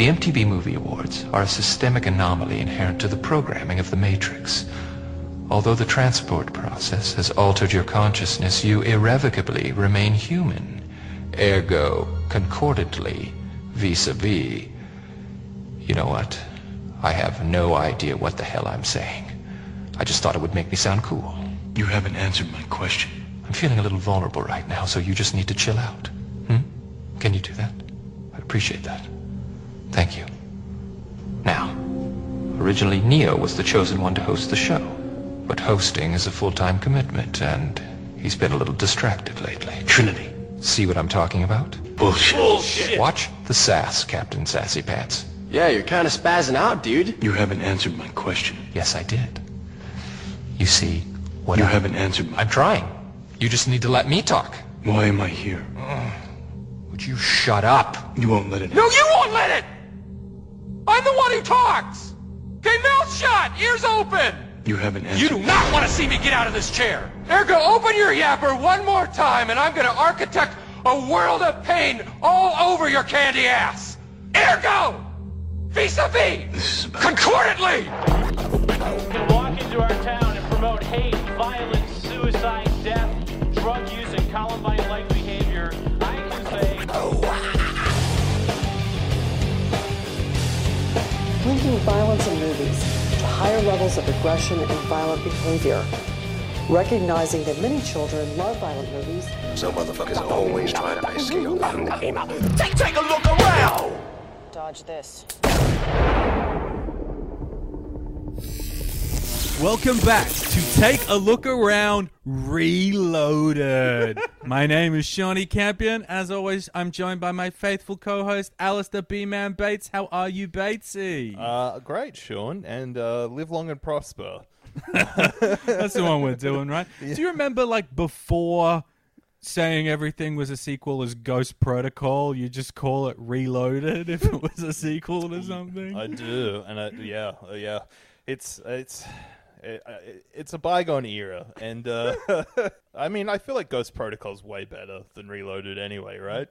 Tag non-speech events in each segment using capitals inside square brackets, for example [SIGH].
The MTV Movie Awards are a systemic anomaly inherent to the programming of The Matrix. Although the transport process has altered your consciousness, you irrevocably remain human. Ergo, concordantly, vis-a-vis. You know what? I have no idea what the hell I'm saying. I just thought it would make me sound cool. You haven't answered my question. I'm feeling a little vulnerable right now, so you just need to chill out. Hmm? Can you do that? I'd appreciate that. Thank you. Now, originally Neo was the chosen one to host the show, but hosting is a full-time commitment, and he's been a little distracted lately. Trinity. See what I'm talking about? Bullshit. Bullshit. Watch the sass, Captain Sassy Pants. Yeah, you're kind of spazzing out, dude. You haven't answered my question. Yes, I did. You see, what You I- haven't answered my... I'm trying. You just need to let me talk. Why am I here? Would you shut up? You won't let it No, you won't let it! I'm the one who talks! Okay, mouth shut, ears open! You haven't answered... You do not want to see me get out of this chair! Ergo, open your yapper one more time and I'm gonna architect a world of pain all over your candy ass! Ergo! Vis-a-vis! This is about... Concordantly! can walk into our town and promote hate, violence, suicide, death, drug use, and Columbine-like behavior, I can say. Oh, linking violence in movies to higher levels of aggression and violent behavior. Recognizing that many children love violent movies, Some motherfuckers are always trying to make skill. Take, take a look around! dodge this. Welcome back to Take a Look Around Reloaded. [LAUGHS] my name is Shawnee Campion. As always, I'm joined by my faithful co-host, Alistair B-Man Bates. How are you, Batesy? Uh, great, Sean, and uh, live long and prosper. [LAUGHS] [LAUGHS] That's the one we're doing, right? Do you remember, like, before saying everything was a sequel as Ghost Protocol, you just call it Reloaded if it was a sequel to something? I do, and I, yeah, yeah, it's it's. It, uh, it's a bygone era, and uh, [LAUGHS] I mean, I feel like Ghost Protocol's way better than Reloaded anyway, right?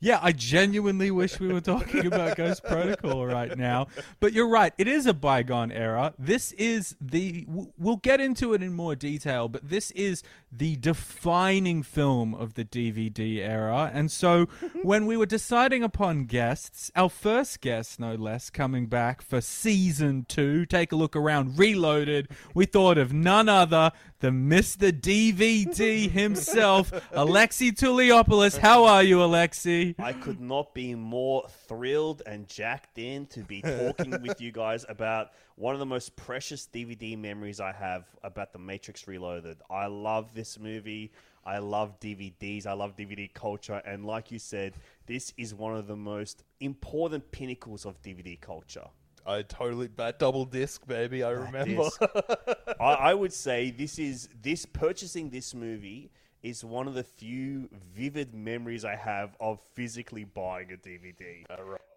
Yeah, I genuinely wish we were talking about Ghost Protocol right now. But you're right, it is a bygone era. This is the we'll get into it in more detail, but this is the defining film of the DVD era. And so [LAUGHS] when we were deciding upon guests, our first guest, no less, coming back for season two, take a look around Reloaded, we thought of none other than Mr. DVD himself, Alexi Tuliopoulos. How are you, Alexi? I could not be more thrilled and jacked in to be talking [LAUGHS] with you guys about one of the most precious DVD memories I have about The Matrix Reloaded. I love this movie. I love DVDs. I love DVD culture. And like you said, this is one of the most important pinnacles of DVD culture. I totally that double disc, baby. I remember. [LAUGHS] I, I would say this is this purchasing this movie is one of the few vivid memories I have of physically buying a DVD.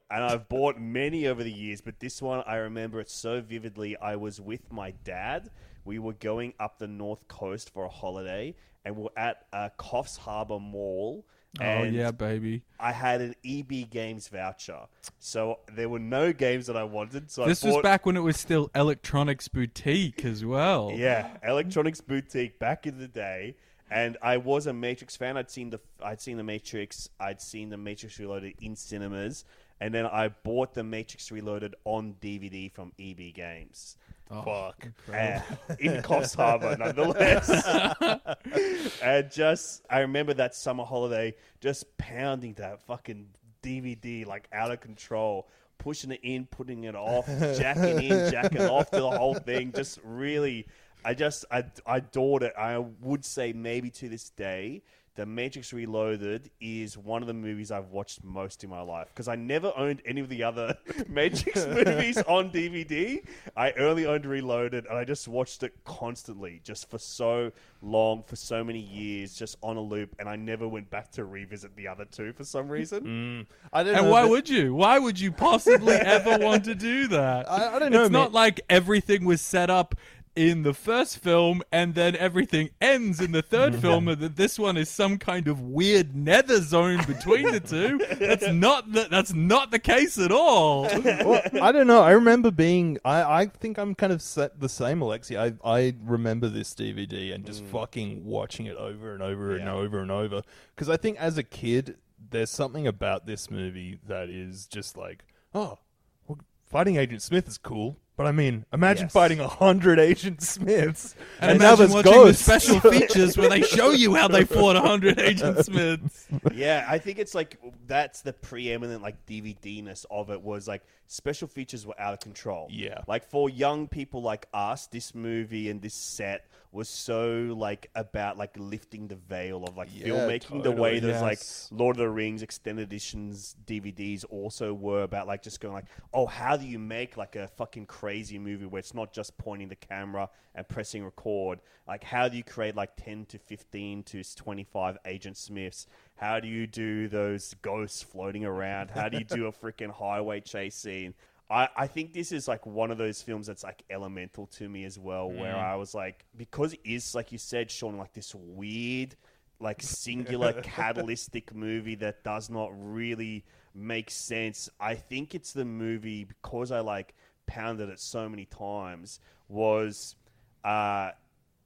And I've bought many over the years, but this one I remember it so vividly. I was with my dad. We were going up the north coast for a holiday, and we're at uh, Coffs Harbour Mall. Oh yeah, baby. I had an EB Games voucher, so there were no games that I wanted. So This I was back when it was still Electronics Boutique as well. yeah, Electronics Boutique back in the day, and I was a Matrix fan. I'd seen the I'd seen the Matrix. I'd seen the Matrix Reloaded in cinemas, and then I bought the Matrix Reloaded on DVD from EB Games. Fuck. Uh, in Coffs Harbour, nonetheless. [LAUGHS] and just, I remember that summer holiday, just pounding that fucking DVD like out of control, pushing it in, putting it off, jacking in, [LAUGHS] jacking off to the whole thing. Just really, I just, I, I adored it. I would say maybe to this day, The Matrix Reloaded is one of the movies I've watched most in my life because I never owned any of the other [LAUGHS] Matrix [LAUGHS] movies on DVD. I only owned Reloaded and I just watched it constantly, just for so long, for so many years, just on a loop. And I never went back to revisit the other two for some reason. Mm. I don't And know why that- would you? Why would you possibly [LAUGHS] ever want to do that? I- I don't know, It's not like everything was set up in the first film, and then everything ends in the third [LAUGHS] film, and that this one is some kind of weird nether zone between the two. That's not the, that's not the case at all. well, I don't know. I remember being. I, I think I'm kind of set the same, Alexi. I I remember this DVD and just mm. fucking watching it over and over and over and over. Because I think as a kid, there's something about this movie that is just like, oh, well, fighting Agent Smith is cool. But I mean, imagine Yes. fighting a hundred Agent Smiths And, now imagine there's watching ghosts. the special [LAUGHS] features where they show you how they fought 100 Agent [LAUGHS] Smiths. yeah, I think it's like that's the preeminent like DVD-ness of it was like special features were out of control. Yeah. Like for young people like us, this movie and this set was so like about like lifting the veil of like Yeah, filmmaking the way totally, those yes. like Lord of the Rings extended editions DVDs also were about like just going like, oh, how do you make like a fucking crazy movie where it's not just pointing the camera and pressing record? Like, how do you create like 10 to 15 to 25 Agent Smiths? How do you do those ghosts floating around? How do you do a freaking highway chase scene? I, I think this is like one of those films that's like elemental to me as well, where mm. I was like, because it is, like you said, Sean, like this weird like singular [LAUGHS] catalytic movie that does not really make sense. I think it's the movie because I like pounded it so many times was uh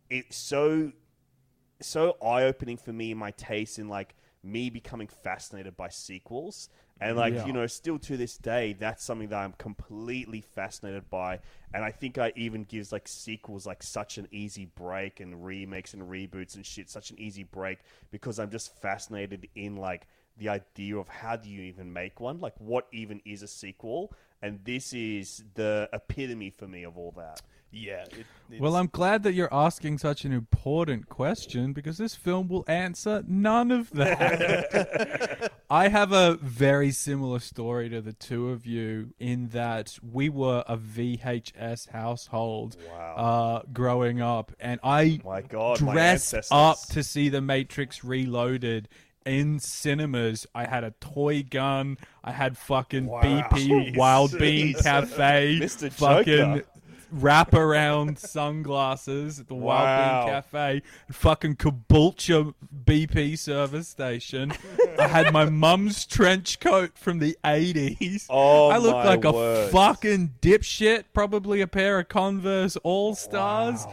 it's so so eye opening for me in my taste in like me becoming fascinated by sequels. And like, Yeah. you know, still to this day, that's something that I'm completely fascinated by. And I think I even gives like sequels like such an easy break and remakes and reboots and shit such an easy break because I'm just fascinated in like the idea of how do you even make one? Like what even is a sequel? And this is the epitome for me of all that. Yeah. It, Well, I'm glad that you're asking such an important question because this film will answer none of that. [LAUGHS] I have a very similar story to the two of you in that we were a VHS household wow. uh, growing up, and I My God, dressed ancestors. up to see The Matrix Reloaded. In cinemas, I had a toy gun. I had fucking BP Wild Bean Jeez. [LAUGHS] Cafe, Mr. fucking wraparound sunglasses at the Wild Bean Cafe, fucking Caboolture BP service station. I had my [LAUGHS] mum's trench coat from the 80s. Oh, I looked like a fucking dipshit, probably a pair of Converse All Stars.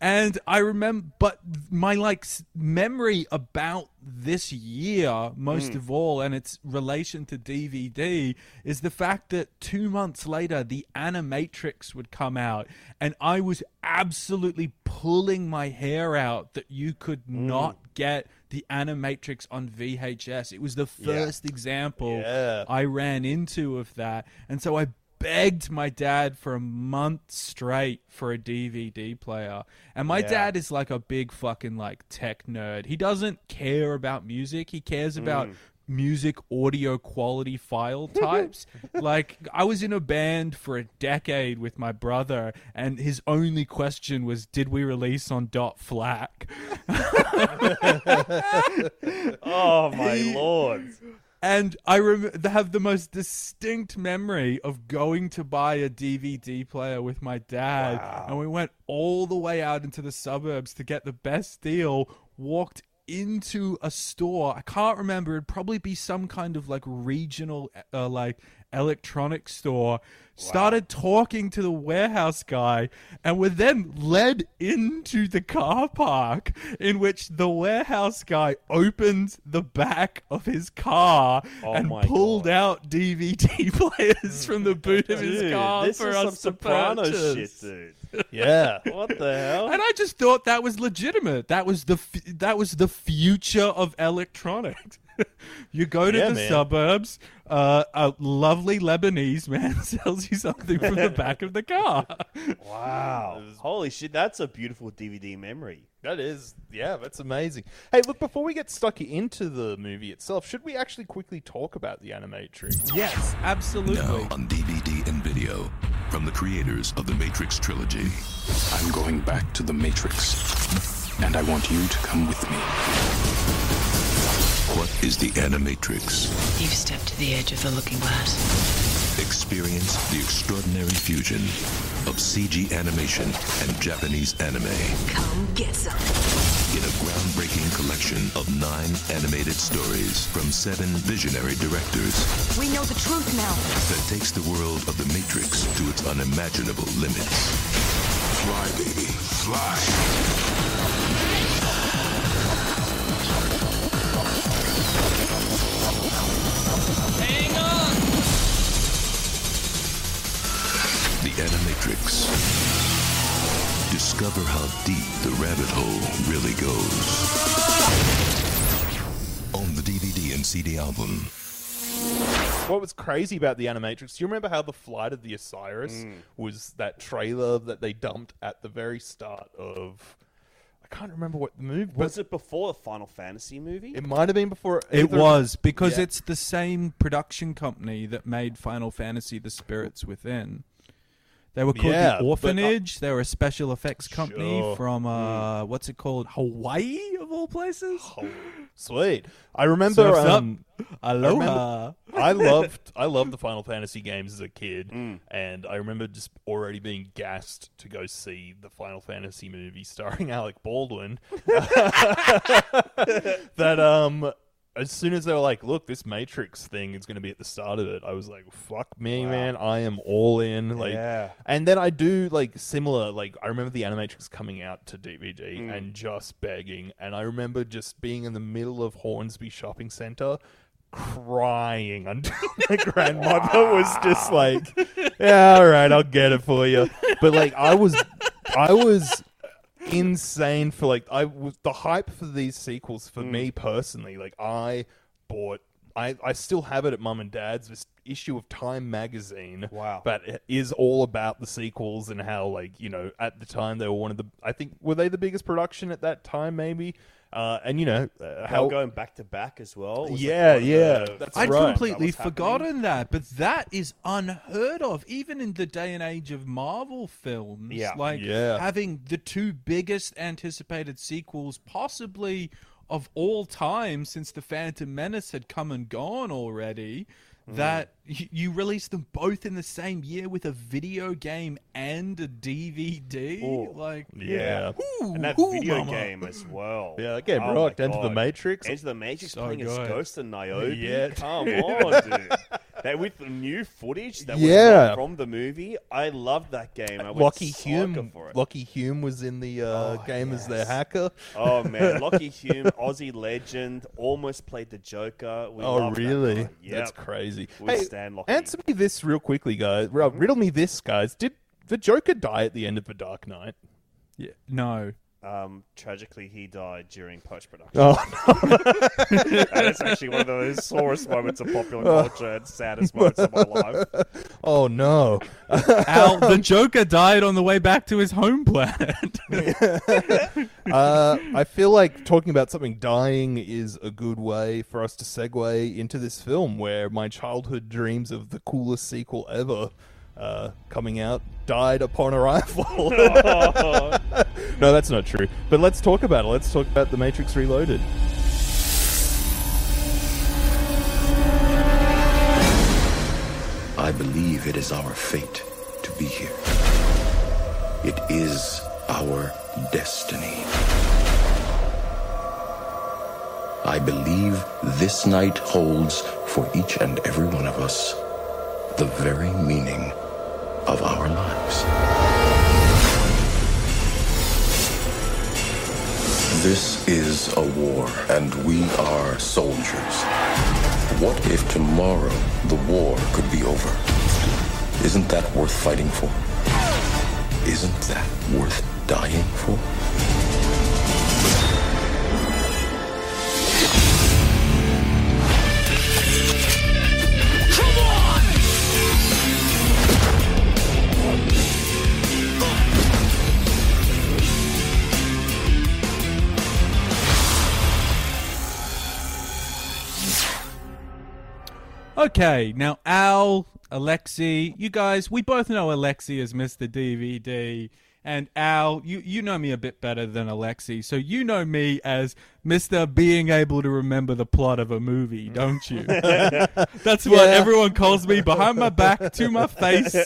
And I remember, but my like memory about this year, most Hmm. of all, and its relation to DVD, is the fact that two months later, the Animatrix would come out, and I was absolutely pulling my hair out that you could Hmm. not get the Animatrix on VHS. It was the first example Yeah. I ran into of that, and so I begged my dad for a month straight for a DVD player. And my Yeah. dad is like a big fucking like tech nerd. He doesn't care about music. He cares mm. about music audio quality file [LAUGHS] types. like I was in a band for a decade with my brother and his only question was did we release on dot flac? [LAUGHS] Oh my lord. And I rem- have the most distinct memory of going to buy a DVD player with my dad. And we went all the way out into the suburbs to get the best deal, walked into a store. I can't remember. It'd probably be some kind of like regional, uh, like electronic store. Started talking to the warehouse guy, and were then led into the car park, in which the warehouse guy opened the back of his car Oh and pulled God. out DVD [LAUGHS] players from the boot of his Dude, car this for is us some to purchase. shit, dude. yeah. What the hell? And I just thought that was legitimate. That was the f- that was the future of electronics. [LAUGHS] you go to Yeah, the man. suburbs, uh, a lovely Lebanese man [LAUGHS] sells you something from the back of the car. [LAUGHS] Wow. Holy shit, that's a beautiful DVD memory. That is, yeah, that's amazing. Hey, look, before we get stuck into the movie itself, should we actually quickly talk about the Animatrix? yes, absolutely. Now on DVD and video from the creators of the Matrix trilogy. I'm going back to the Matrix. And I want you to come with me. What is the Animatrix? You've stepped to the edge of the looking glass. Experience the extraordinary fusion of CG animation and Japanese anime Come get some. in a groundbreaking collection of nine animated stories from seven visionary directors We know the truth now. that takes the world of the Matrix to its unimaginable limits. Fly, baby, fly. Hang on! The Animatrix. Discover how deep the rabbit hole really goes. On the DVD and CD album. What was crazy about the Animatrix? Do you remember how the flight of the Osiris Mm. was that trailer that they dumped at the very start of? I can't remember what the movie Was it before the Final Fantasy movie? It might have been before. It either- was because Yeah. it's the same production company that made Final Fantasy: The Spirits Within. They were called Yeah, the but I- Orphanage. they were a special effects company Sure. from uh, what's it called? Hawaii of all places. Sweet. I remember. Surf's up. um, I remember- Aloha. I [LAUGHS] loved. I loved the Final Fantasy games as a kid, Mm. and I remember just already being gassed to go see the Final Fantasy movie starring [LAUGHS] Alec Baldwin. [LAUGHS] that um. As soon as they were like, "Look, this Matrix thing is going to be at the start of it," I was like, "Fuck me, Wow. man! I am all in." Like, Yeah. and then I do like similar. Like, I remember the Animatrix coming out to DVD Mm. and just begging, and I remember just being in the middle of Hornsby Shopping Centre, crying until [LAUGHS] my grandmother was just [LAUGHS] like, "Yeah, all right, I'll get it for you." But like, I was, I was insane for like I was the hype for these sequels for Mm. me personally. Like, I bought. I, I still have it at mum and dad's this issue of Time magazine. Wow. But it is all about the sequels and how like, you know, at the time they were one of the I think were they the biggest production at that time maybe? Uh, and you know, uh, How how going back to back as well. was like Yeah, yeah, the- that's I'd right. completely That was happening. forgotten that, but that is unheard of, even in the day and age of Marvel films. Yeah. like Yeah. having the two biggest anticipated sequels, possibly of all time, since the Phantom Menace had come and gone already. Mm. That you released them both in the same year with a video game and a DVD, Ooh. like Yeah. Ooh, and that ooh, video mama. game as well. Yeah, that game Oh rocked. Enter the Matrix. Enter the Matrix So playing as good. Ghost and Niobe. Yeah. Come [LAUGHS] on, dude. That with the new footage that was Yeah. not from the movie, I loved that game. I went Lockie sucker Hulme for it. Lachy Hulme was in the uh, Oh, game as their hacker. Oh man, [LAUGHS] Lachy Hulme, Aussie legend, almost played the Joker. We oh, love that really? guy. That's crazy. We hey, stand Lockie. answer me this real quickly, guys. Riddle me this, guys. Did the Joker die at the end of The Dark Knight? Yeah, no. Um, tragically, he died during post production. Oh, no. [LAUGHS] and it's actually one of the sorest moments of popular culture and saddest moments of my life. oh no. [LAUGHS] Al, the Joker died on the way back to his home planet. [LAUGHS] uh, I feel like talking about something dying is a good way for us to segue into this film where my childhood dreams of the coolest sequel ever uh, coming out died upon arrival. [LAUGHS] [LAUGHS] no, that's not true. But let's talk about it. Let's talk about The Matrix Reloaded. I believe it is our fate to be here. It is our destiny. I believe this night holds for each and every one of us the very meaning of our lives. This is a war, and we are soldiers. What if tomorrow the war could be over? Isn't that worth fighting for? Isn't that worth dying for? Okay, now Al, Alexi, you guys, we both know Alexi as Mr. DVD, And Al, you, you know me a bit better than Alexi, so you know me as Mr. being able to remember the plot of a movie, don't you? [LAUGHS] That's what everyone calls me behind my back, to my face.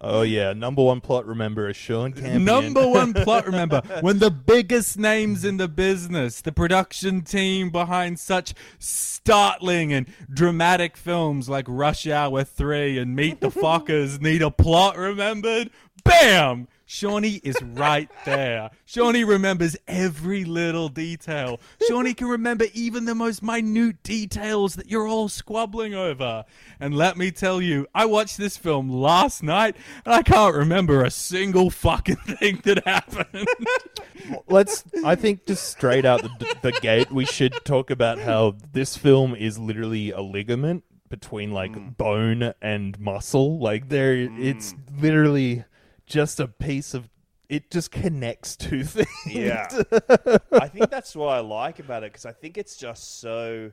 Oh yeah, number one plot. Remember, is Sean Campion. Number [LAUGHS] one plot, remember, when the biggest names in the business, the production team behind such startling and dramatic films like Rush Hour 3 and Meet the Fockers need a plot remembered, bam! Shawnee is right there. Shawnee remembers every little detail. Shawnee can remember even the most minute details that you're all squabbling over. And let me tell you, I watched this film last night and I can't remember a single fucking [LAUGHS] thing that happened. Let's. I think just straight out the, the gate, we should talk about how this film is literally a ligament between like Mm. bone and muscle. Like there, it's literally just a piece of. It just connects two [LAUGHS] things. Yeah. I think that's what I like about it because I think it's just so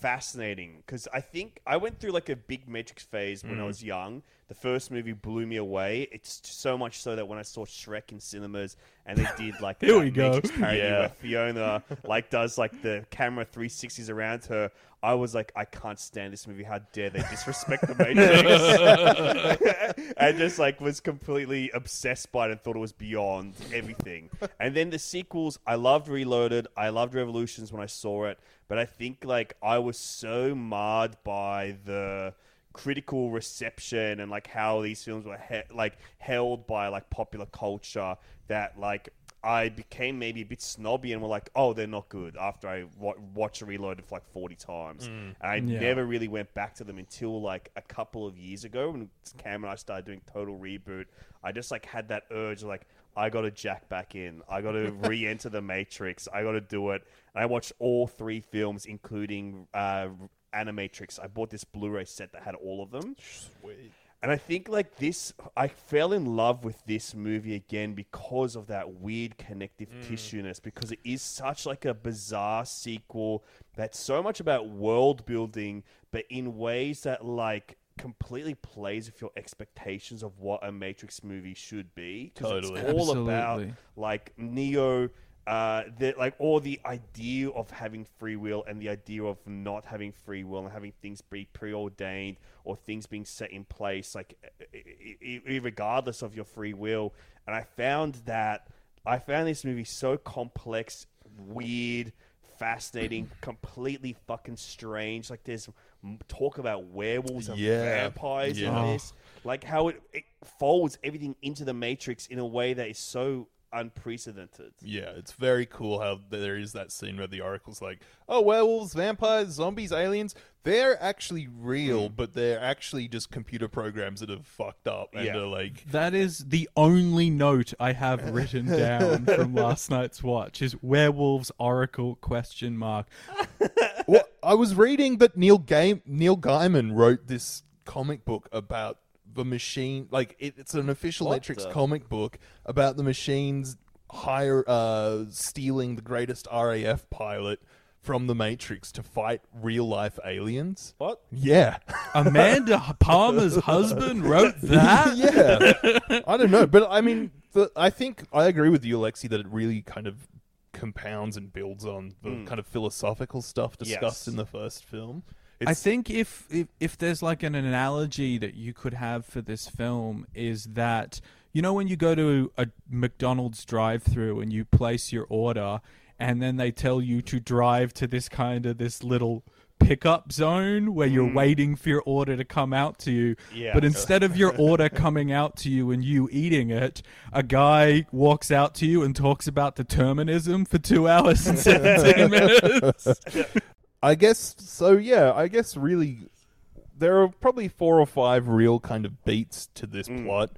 fascinating. Because I think I went through like a big Matrix phase when I Mm. was young. The first movie blew me away. It's so much so that when I saw Shrek in cinemas and they did like [LAUGHS] Here we go. Matrix parody Yeah. where Fiona like does like the camera 360s around her, I was like, I can't stand this movie. How dare they disrespect the Matrix? [LAUGHS] and just like was completely obsessed by it and thought it was beyond everything. And then the sequels, I loved Reloaded. I loved Revolutions when I saw it, but I think like I was so marred by the critical reception and like how these films were he- like held by like popular culture that like I became maybe a bit snobby and were like, oh, they're not good after I wa- watched Reloaded for like 40 times. Mm. And I Yeah. never really went back to them until like a couple of years ago when Cam and I started doing Total Reboot. I just like had that urge like, I got to jack back in. I got to [LAUGHS] re enter the Matrix. I got to do it. And I watched all three films, including uh, Animatrix. I bought this Blu ray set that had all of them. Sweet. And I think like this, I fell in love with this movie again because of that weird connective mm. tissue-ness. Because it is such like a bizarre sequel that's so much about world building, but in ways that like completely plays with your expectations of what a Matrix movie should be. 'Cause Totally. it's all about Absolutely. like Neo, uh, the like or the idea of having free will and the idea of not having free will and having things be preordained or things being set in place, like i- i- i- regardless of your free will. And I found that I found this movie so complex, weird, fascinating, [CLEARS THROAT] completely fucking strange. Like there's talk about werewolves and Yeah. vampires Yeah. in this like how it, it folds everything into the matrix in a way that is so unprecedented Yeah, it's very cool how there is that scene where the Oracle's like, "Oh, werewolves, vampires, zombies, aliens—they're actually real, Hmm. but they're actually just computer programs that have fucked up and Yeah. are like." That is the only note I have written [LAUGHS] down from last night's watch is werewolves oracle question mark. well, I was reading that Neil Ga- Neil Gaiman wrote this comic book about the machine. Like it, it's an official What Matrix the- comic book about the machines hire uh, stealing the greatest RAF pilot from the Matrix to fight real life aliens. what Yeah. [LAUGHS] Amanda Palmer's husband wrote [LAUGHS] that? yeah. I don't know, but I mean, the, I think I agree with you, Alexi, that it really kind of compounds and builds on the Mm. kind of philosophical stuff discussed Yes. in the first film. I think if, if if there's like an analogy that you could have for this film is that you know when you go to a McDonald's drive-through and you place your order and then they tell you to drive to this kind of this little pickup zone where you're mm. waiting for your order to come out to you Yeah. but instead of your order coming out to you and you eating it a guy walks out to you and talks about determinism for 2 hours and [LAUGHS] 17 minutes I guess so. Yeah, I guess really, there are probably four or five real kind of beats to this mm. plot.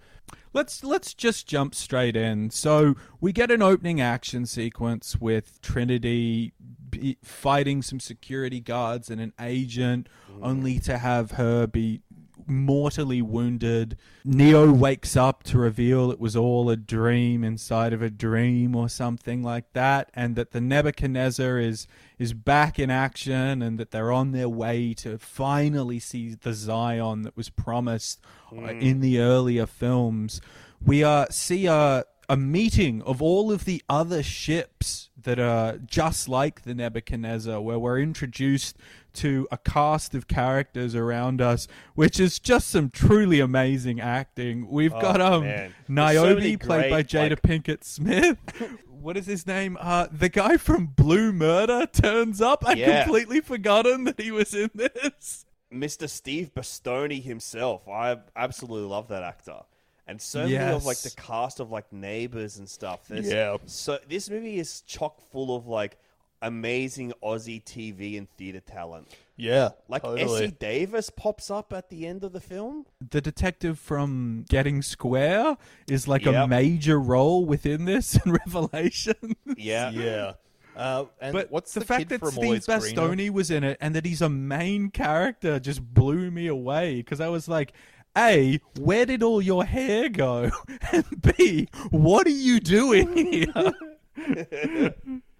Let's let's just jump straight in. So we get an opening action sequence with Trinity be fighting some security guards and an agent, mm. only to have her be mortally wounded. Neo wakes up to reveal it was all a dream inside of a dream or something like that, and that the Nebuchadnezzar is is back in action, and that they're on their way to finally see the Zion that was promised uh, in the earlier films. We uh, see uh, a meeting of all of the other ships that are just like the Nebuchadnezzar, where we're introduced to a cast of characters around us, which is just some truly amazing acting. We've Oh, got um man. So Niobe many played by Jada like- Pinkett Smith. [LAUGHS] what is his name? Uh, the guy from Blue Murder turns up. I'd Yeah. completely forgotten that he was in this. Mr. Steve Bastoni himself. I absolutely love that actor. And so many of like the cast of like neighbors and stuff. There's- Yeah. So this movie is chock full of like amazing Aussie TV and theater talent. Yeah, Like totally. Essie Davis pops up at the end of the film. the detective from Getting Square is like a major role within this [LAUGHS] in Revelation. Yeah. yeah. Uh, and but what's the, the, fact kid that from Steve Always Greener? Bastoni was in it and that he's a main character just blew me away because I was like, A, where did all your hair go? [LAUGHS] And B, what are you doing here? [LAUGHS]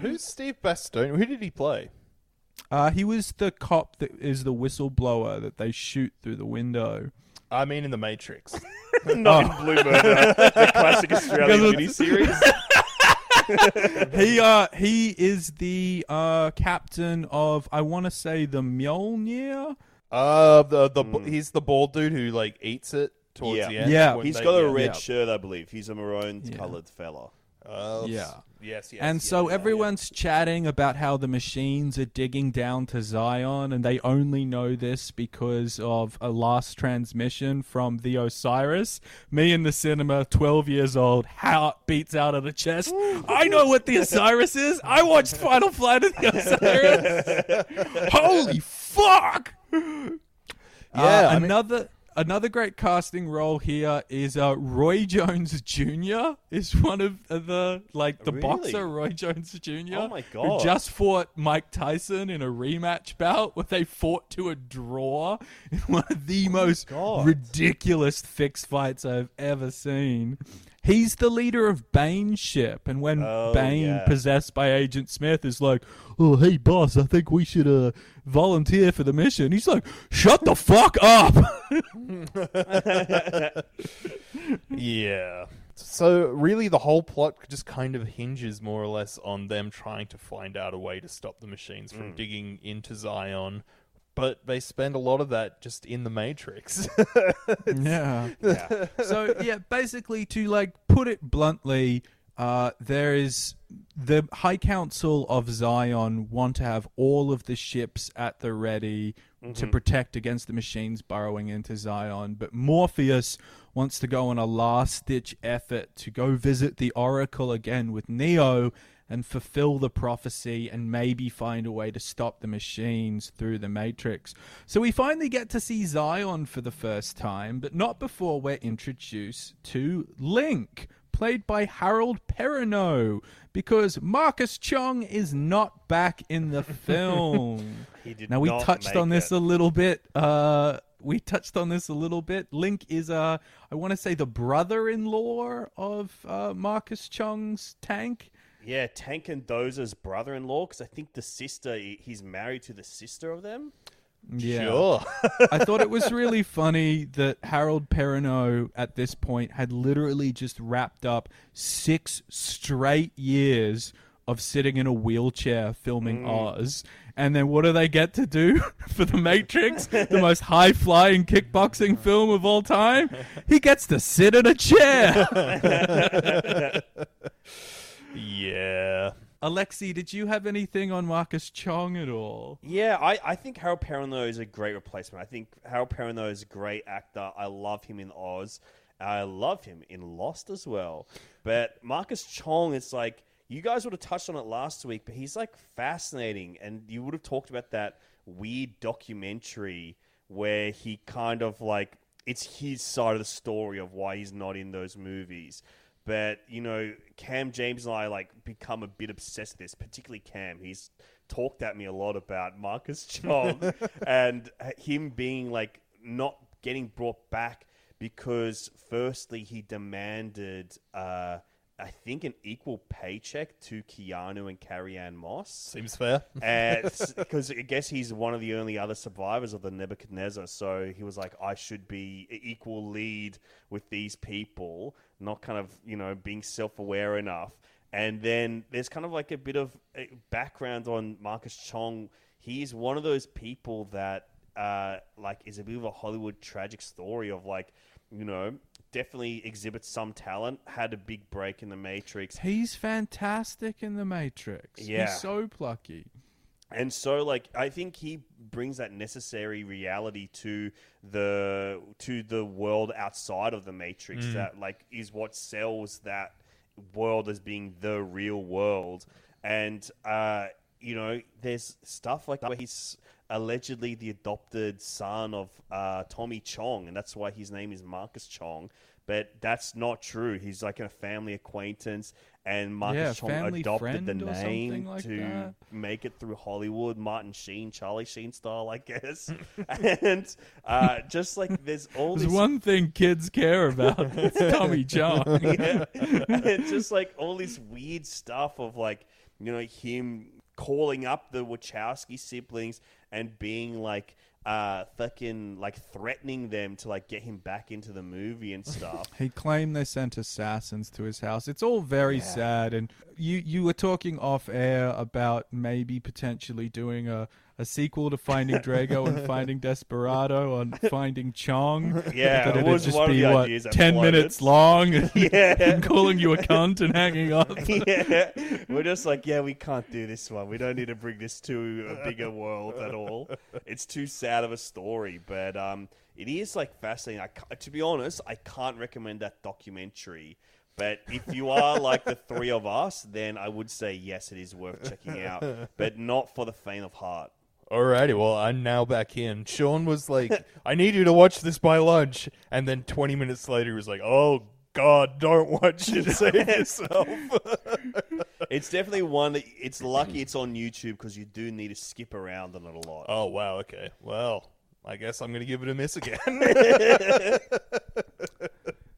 Who's Steve Bastoni? Who did he play? Uh, he was the cop that is the whistleblower that they shoot through the window. I mean, in the Matrix. [LAUGHS] Not in Blue Murder, the classic Australian Because miniseries. [LAUGHS] he uh he is the uh captain of I want to say the Mjolnir. Uh, the the he's the bald dude who like eats it towards yeah. the end. Yeah. when He's they- got a red Yeah. shirt, I believe. He's a maroon Yeah. coloured fella. Oh, Yeah. Yes. Yes. and yes, so yeah, everyone's chatting about how the machines are digging down to Zion, and they only know this because of a last transmission from the Osiris. Me in the cinema, 12 years old, heart beats out of the chest. I know what the Osiris is. I watched Final Flight of the Osiris. [LAUGHS] Holy fuck! Yeah, Uh, I mean- another great casting role here is uh, Roy Jones Jr. is one of the like the Really? boxer Roy Jones Jr. Oh my Who God. just fought Mike Tyson in a rematch bout where they fought to a draw in one of the most Oh God. ridiculous fixed fights I've ever seen. He's the leader of Bane's ship, and when Oh, Bane, yeah. possessed by Agent Smith, is like, "Oh, hey, boss, I think we should uh, volunteer for the mission," he's like, "Shut the fuck up!" [LAUGHS] Yeah. So really, the whole plot just kind of hinges more or less on them trying to find out a way to stop the machines from Mm. digging into Zion. But they spend a lot of that just in the Matrix. [LAUGHS] yeah. Yeah. so yeah, basically to like put it bluntly, uh, there is the High Council of Zion want to have all of the ships at the ready to protect against the machines burrowing into Zion, but Morpheus wants to go on a last ditch effort to go visit the Oracle again with Neo and fulfill the prophecy and maybe find a way to stop the machines through the Matrix. So we finally get to see Zion for the first time, but not before we're introduced to Link, played by Harold Perrineau, because Marcus Chong is not back in the [LAUGHS] film. Now we touched on this it. a little bit. Uh, we touched on this a little bit. Link is uh, I want to say the brother-in-law of uh, Marcus Chong's tank. Yeah, Tank and Dozer's brother-in-law, because I think the sister, he's married to the sister of them. Yeah. Sure. [LAUGHS] I thought it was [LAUGHS] really funny that Harold Perrineau at this point had literally just wrapped up six straight years of sitting in a wheelchair filming mm. Oz. And then what do they get to do [LAUGHS] for The Matrix, the most high flying kickboxing film of all time? He gets to sit in a chair. Yeah. Alexi, did you have anything on Marcus Chong at all? Yeah, I, I think Harold Perrineau is a great replacement. I think Harold Perrineau is a great actor. I love him in Oz. I love him in Lost as well. But Marcus Chong, it's like you guys would have touched on it last week, but he's like fascinating, and you would have talked about that weird documentary where he kind of like it's his side of the story of why he's not in those movies. But you know, Cam James and I like become a bit obsessed with this, particularly Cam. He's talked at me a lot about Marcus [LAUGHS] Chong and him being like not getting brought back because firstly he demanded uh, I think, an equal paycheck to Keanu and Carrie-Anne Moss. Seems fair. Because [LAUGHS] I guess he's one of the only other survivors of the Nebuchadnezzar. So he was like, I should be equal lead with these people, not kind of, you know, being self aware enough. And then there's kind of like a bit of a background on Marcus Chong. He's one of those people that, uh, like, is a bit of a Hollywood tragic story of like, you know, definitely exhibits some talent. Had a big break in the Matrix. He's fantastic in the Matrix. Yeah. He's so plucky. And so, like, I think he brings that necessary reality to the to the world outside of the Matrix. Mm. That like is what sells that world as being the real world. And uh, you know, there's stuff like that where he's allegedly the adopted son of uh, Tommy Chong, and that's why his name is Marcus Chong. But that's not true. He's like a family acquaintance, and Marcus Yeah, Chong adopted the name like to that. make it through Hollywood, Martin Sheen, Charlie Sheen style, I guess. [LAUGHS] and uh, just like there's all There's this one thing kids care about. [LAUGHS] It's Tommy John. [LAUGHS] yeah. and just like all this weird stuff of like you know him calling up the Wachowski siblings and being like uh fucking like threatening them to like get him back into the movie and [LAUGHS] stuff. He claimed they sent assassins to his house. It's all very Yeah. sad. And you you were talking off air about maybe potentially doing a, a sequel to Finding Drago and [LAUGHS] Finding Desperado on Finding Chong. [LAUGHS] Yeah, that it it'd just be what ten minutes long. [LAUGHS] And Yeah. calling you a cunt and hanging up. yeah, we're just like, yeah, we can't do this one. We don't need to bring this to a bigger world at all. It's too sad of a story, but um, it is like fascinating. I, to be honest, I can't recommend that documentary. But if you are like the three of us, then I would say yes, it is worth checking out, but not for the faint of heart. Alrighty, well, I'm now back in. Sean was like, [LAUGHS] I need you to watch this by lunch. And then 20 minutes later, he was like, oh, God, don't watch it. [LAUGHS] Save yourself. [LAUGHS] It's definitely one that it's lucky it's on YouTube because you do need to skip around on it a lot. oh, wow, okay. Well, I guess I'm going to give it a miss again.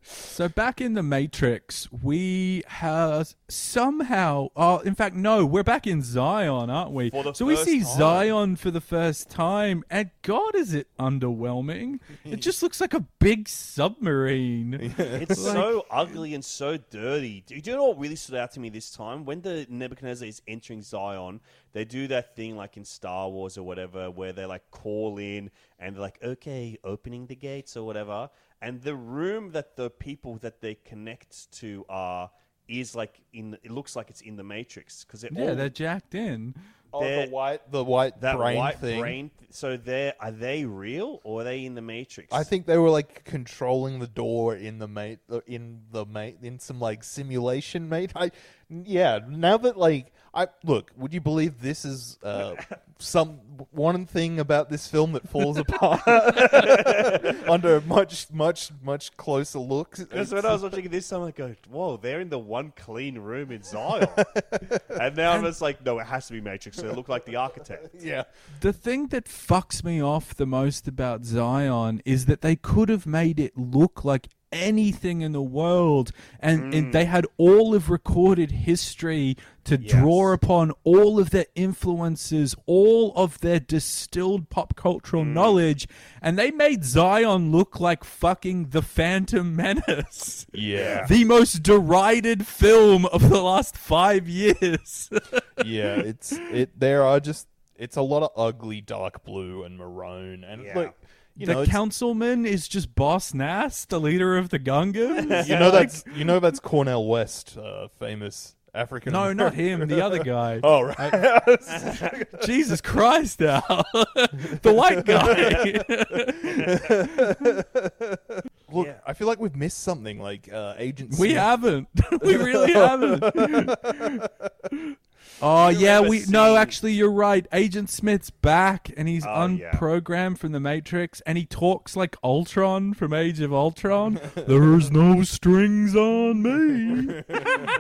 So back in the Matrix, we have somehow. Oh, in fact, no, we're back in Zion, aren't we? For the so we see time. Zion for the first time, and God, is it underwhelming? [LAUGHS] it just looks like a big submarine. [LAUGHS] It's Like- so ugly and so dirty. Do you know what really stood out to me this time? When the Nebuchadnezzar is entering Zion, they do that thing like in Star Wars or whatever, where they like call in and they're like, "Okay, opening the gates" or whatever. And the room that the people that they connect to are is like in. It looks like it's in the Matrix because they're Yeah, all they're jacked in. oh, They're- the white, the white that brain white thing. brain. So they're are they real or are they in the Matrix? I think they were like controlling the door in the mate in the mate in some like simulation mate. I yeah. Now that like I look, would you believe this is uh, some one thing about this film that falls apart [LAUGHS] under much much much closer look? Because when I was watching this, I'm like, going, "Whoa, they're in the one clean room in Zion," [LAUGHS] and now I'm just like, "No, it has to be Matrix. They look like the architect." [LAUGHS] yeah. The thing that fucks me off the most about Zion is that they could have made it look like anything in the world, and, and mm. they had all of recorded history to draw upon all of their influences, all of their distilled pop cultural mm. knowledge, and they made Zion look like fucking the Phantom Menace. Yeah. [LAUGHS] The most derided film of the last five years. [LAUGHS] yeah, it's it. There are just it's a lot of ugly dark blue and maroon, and Yeah. like you the know, councilman is just Boss Nass, the leader of the Gungans. [LAUGHS] you know that's you know that's Cornel West, uh, famous African. no, not him, the other guy. [LAUGHS] Oh right. [LAUGHS] Jesus Christ, Al, the white guy. Look, I feel like we've missed something. Like uh, Agent. we Smith. haven't. we really haven't. Oh you yeah, we no. Actually, you're right. Agent Smith's back, and he's Oh, yeah. unprogrammed from the Matrix, and he talks like Ultron from Age of Ultron. [LAUGHS] There's no strings on me. [LAUGHS]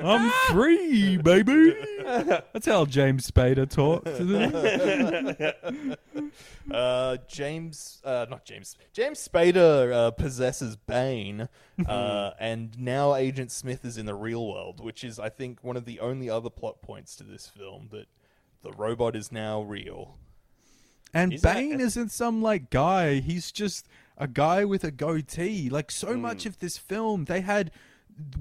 I'm free, baby. That's how James Spader talks. [LAUGHS] Uh, James, uh, not James, James Spader uh, possesses Bane, uh, and now Agent Smith is in the real world, which is, I think, one of the only other plot points to this film that the robot is now real. And Is that- Bane isn't some like guy. He's just a guy with a goatee. Like so Hmm. much of this film, they had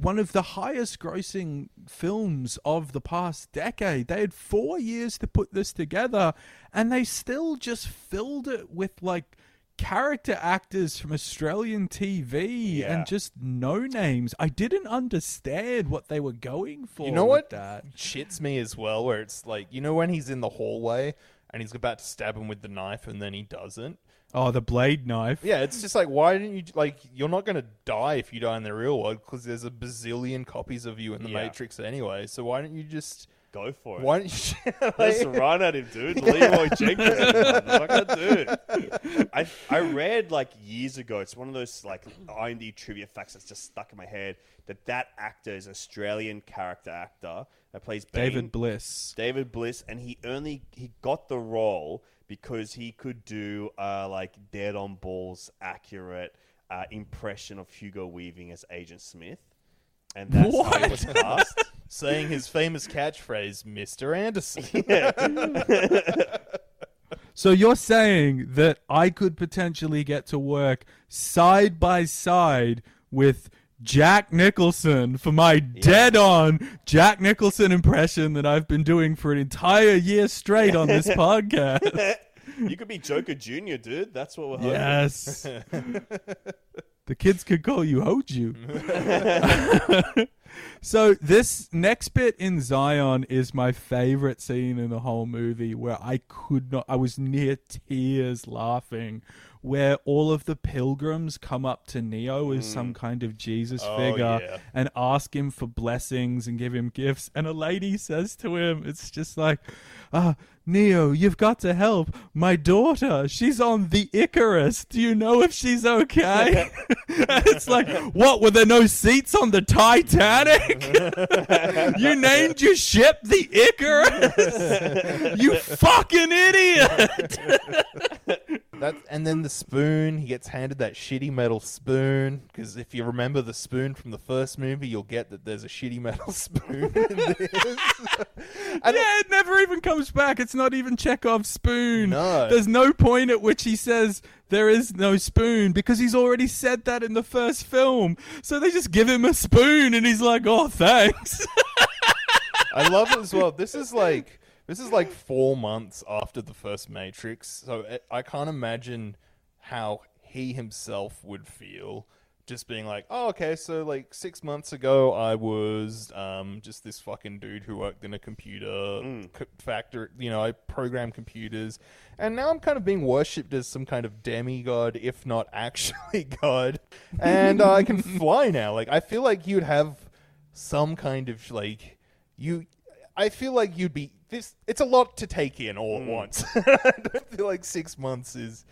one of the highest grossing films of the past decade. They had four years to put this together, and they still just filled it with like character actors from Australian TV Yeah. and just no names. I didn't understand what they were going for. You know with what That. shits me as well? Where it's like, you know, when he's in the hallway and he's about to stab him with the knife, and then he doesn't. Oh, the blade knife. Yeah, it's just like, why didn't you like? You're not going to die if you die in the real world because there's a bazillion copies of you in the Yeah. Matrix anyway. So why don't you just Go for it. Why don't you [LAUGHS] Just run at him, dude. [LAUGHS] Leeroy Jenkins, motherfucker, dude. I I read like years ago. It's one of those like IMDb trivia facts that's just stuck in my head. That that actor is Australian character actor that plays Bane. David Bliss. David Bliss, and he only he got the role because he could do uh, like dead on balls accurate uh, impression of Hugo Weaving as Agent Smith, and that's how he was cast. saying his famous catchphrase, "Mr. Anderson"? [LAUGHS] [LAUGHS] So you're saying that I could potentially get to work side by side with Jack Nicholson for my dead on Jack Nicholson impression that I've been doing for an entire year straight on this [LAUGHS] podcast. [LAUGHS] you could be Joker Junior, dude. That's what we're hoping. Yes. [LAUGHS] the kids could call you Hoju. so this next bit in Zion is my favorite scene in the whole movie where I could not I was near tears laughing where all of the pilgrims come up to Neo as some kind of Jesus Oh, figure yeah. and ask him for blessings and give him gifts and a lady says to him it's just like ah Neo, you've got to help. My daughter, she's on the Icarus. Do you know if she's okay? [LAUGHS] [LAUGHS] It's like, what? Were there no seats on the Titanic? [LAUGHS] you named your ship the Icarus? you fucking idiot! That and then the spoon. He gets handed that shitty metal spoon because if you remember the spoon from the first movie, you'll get that there's a shitty metal spoon in this. yeah, it never even comes back. It's not even Chekhov's spoon. No. There's no point at which he says there is no spoon because he's already said that in the first film. So they just give him a spoon and he's like, oh, thanks. [LAUGHS] I love it as well. This is like this is like four months after the first Matrix, so I- I can't imagine how he himself would feel. Just being like, oh, okay, so like six months ago, I was um, just this fucking dude who worked in a computer co- factory. You know, I program computers, and now I'm kind of being worshipped as some kind of demigod, if not actually [LAUGHS] God. And uh, I can [LAUGHS] fly now. Like, I feel like you'd have some kind of like you I feel like you'd be this it's a lot to take in all at once. [LAUGHS] I don't feel like 6 months is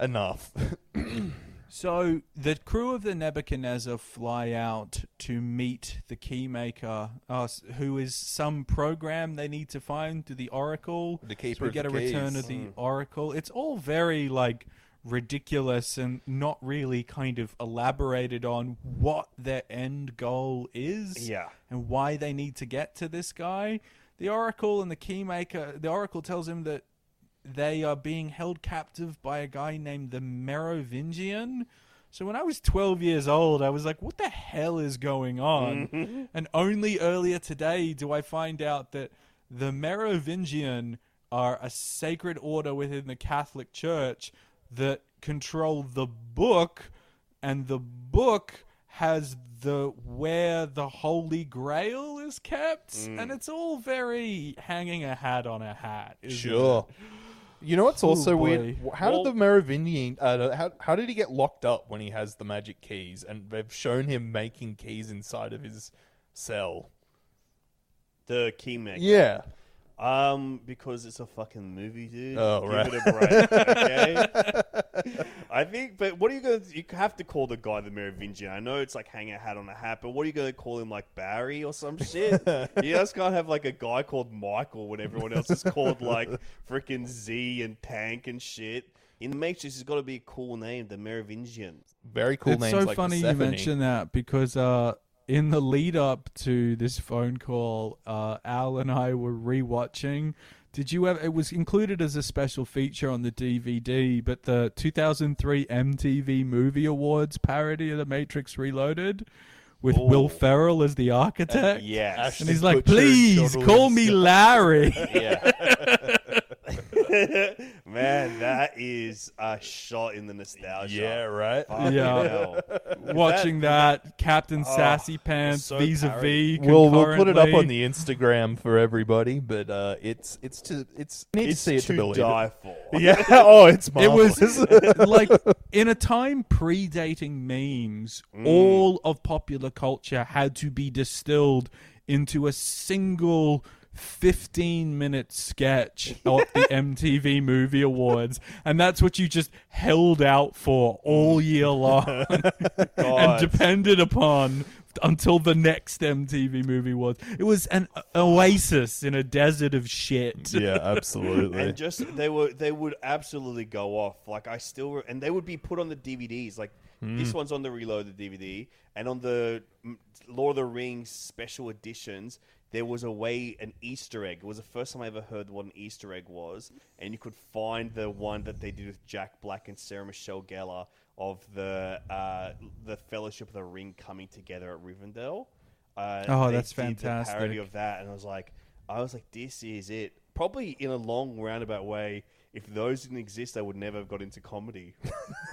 enough. [CLEARS THROAT] So the crew of the Nebuchadnezzar fly out to meet the Keymaker, uh, who is some program they need to find to the Oracle. The keeper so we get a return of the Mm. Oracle. It's all very like ridiculous and not really kind of elaborated on what their end goal is. Yeah. and why they need to get to this guy. The Oracle and the Keymaker. The Oracle tells him that they are being held captive by a guy named the Merovingian. So when I was 12 years old, I was like, what the hell is going on? [LAUGHS] and only earlier today do I find out that the Merovingian are a sacred order within the Catholic Church that control the book, and the book has the where the Holy Grail is kept, Mm. and it's all very hanging a hat on a hat. Sure. it? You know what's Oh, also boy. weird? How did the Merovingian? Uh, how how did he get locked up when he has the magic keys? And they've shown him making keys inside of his cell. The key maker. Yeah. Um, because it's a fucking movie, dude. Oh, Give right. it a break, [LAUGHS] okay? I think, but what are you gonna? You have to call the guy the Merovingian. I know it's like hang a hat on a hat, but what are you gonna call him, like Barry or some shit? [LAUGHS] you just can't have like a guy called Michael when everyone else is called like freaking Z and Tank and shit. In the Matrix, it's got to be a cool name, the Merovingian. Very cool name. it's names so like funny you Persephone. mention that because uh, in the lead up to this phone call, uh, Al and I were rewatching. Did you ever? It was included as a special feature on the DVD, but the 2003 MTV Movie Awards parody of The Matrix Reloaded. With Will Ferrell as the architect, yes. and he's like, "Please call me. Larry." [LAUGHS] [LAUGHS] [LAUGHS] Man, that is a shot in the nostalgia. Yeah, right? Fucking yeah, hell. [LAUGHS] watching that, Captain Oh, Sassy Pants so vis-a-vis. We'll we'll put it up on the Instagram for everybody, but uh, it's it's to it's you need It's to see it to to believe die it. for. [LAUGHS] Yeah. Oh, it's It was like in a time predating memes, Mm. all of popular culture had to be distilled into a single 15 minute sketch at the [LAUGHS] MTV Movie Awards. And that's what you just held out for all year long [LAUGHS] and depended upon until the next MTV Movie Awards. It was an oasis in a desert of shit. yeah, absolutely. and just they were they would absolutely go off. Like I still re- and they would be put on the DVDs. Like this one's on the Reloaded DVD, and on the mm, Lord of the Rings special editions, there was a way an Easter egg. It was the first time I ever heard what an Easter egg was, and you could find the one that they did with Jack Black and Sarah Michelle Gellar of the uh, the Fellowship of the Ring coming together at Rivendell. Uh, Oh, that's the parody of that, and I was like, I was like, this is it. Probably in a long roundabout way. If those didn't exist, I would never have got into comedy. [LAUGHS]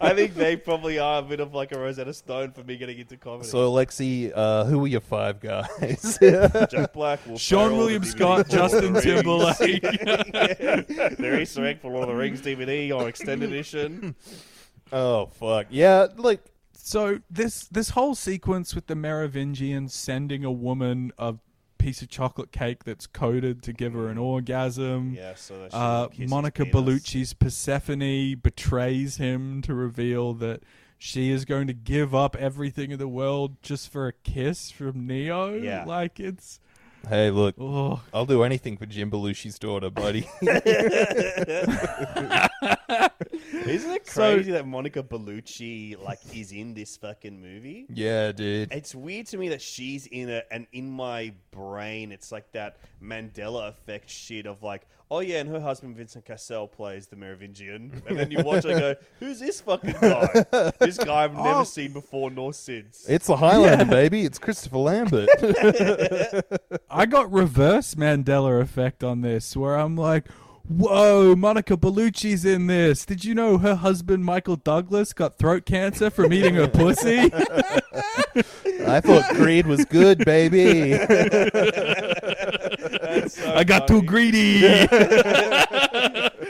I think they probably are a bit of like a Rosetta Stone for me getting into comedy. So, Alexi, uh, who were your five guys? [LAUGHS] Jack Black, Will Sean Ferrell, William the Scott, DVD for Lord Justin the Rings. [LAUGHS] Timberlake. Their Easter egg for Lord of the Rings DVD or extended edition. oh fuck, yeah, like So this this whole sequence with the Merovingians sending a woman a piece of chocolate cake that's coated to give her an orgasm. Yeah, so that she uh, would kiss his Monica penis. Bellucci's Persephone betrays him to reveal that she is going to give up everything in the world just for a kiss from Neo. Yeah. like it's Hey, look, oh. I'll do anything for Jim Belushi's daughter, buddy. [LAUGHS] [LAUGHS] [LAUGHS] Isn't it So- crazy that Monica Bellucci like is in this fucking movie? yeah, dude. It's weird to me that she's in it, and in my brain, it's like that Mandela effect shit of like, oh yeah, and her husband Vincent Cassel plays the Merovingian, and then you watch it and go, [LAUGHS] who's this fucking guy? this guy I've never Oh. seen before nor since. It's the Highlander, baby. It's Christopher Lambert. [LAUGHS] I got reverse Mandela effect on this, where I'm like, "Whoa, Monica Bellucci's in this. Did you know her husband Michael Douglas got throat cancer from eating her pussy?" [LAUGHS] I thought Creed was good, baby. [LAUGHS] So I got too greedy. [LAUGHS]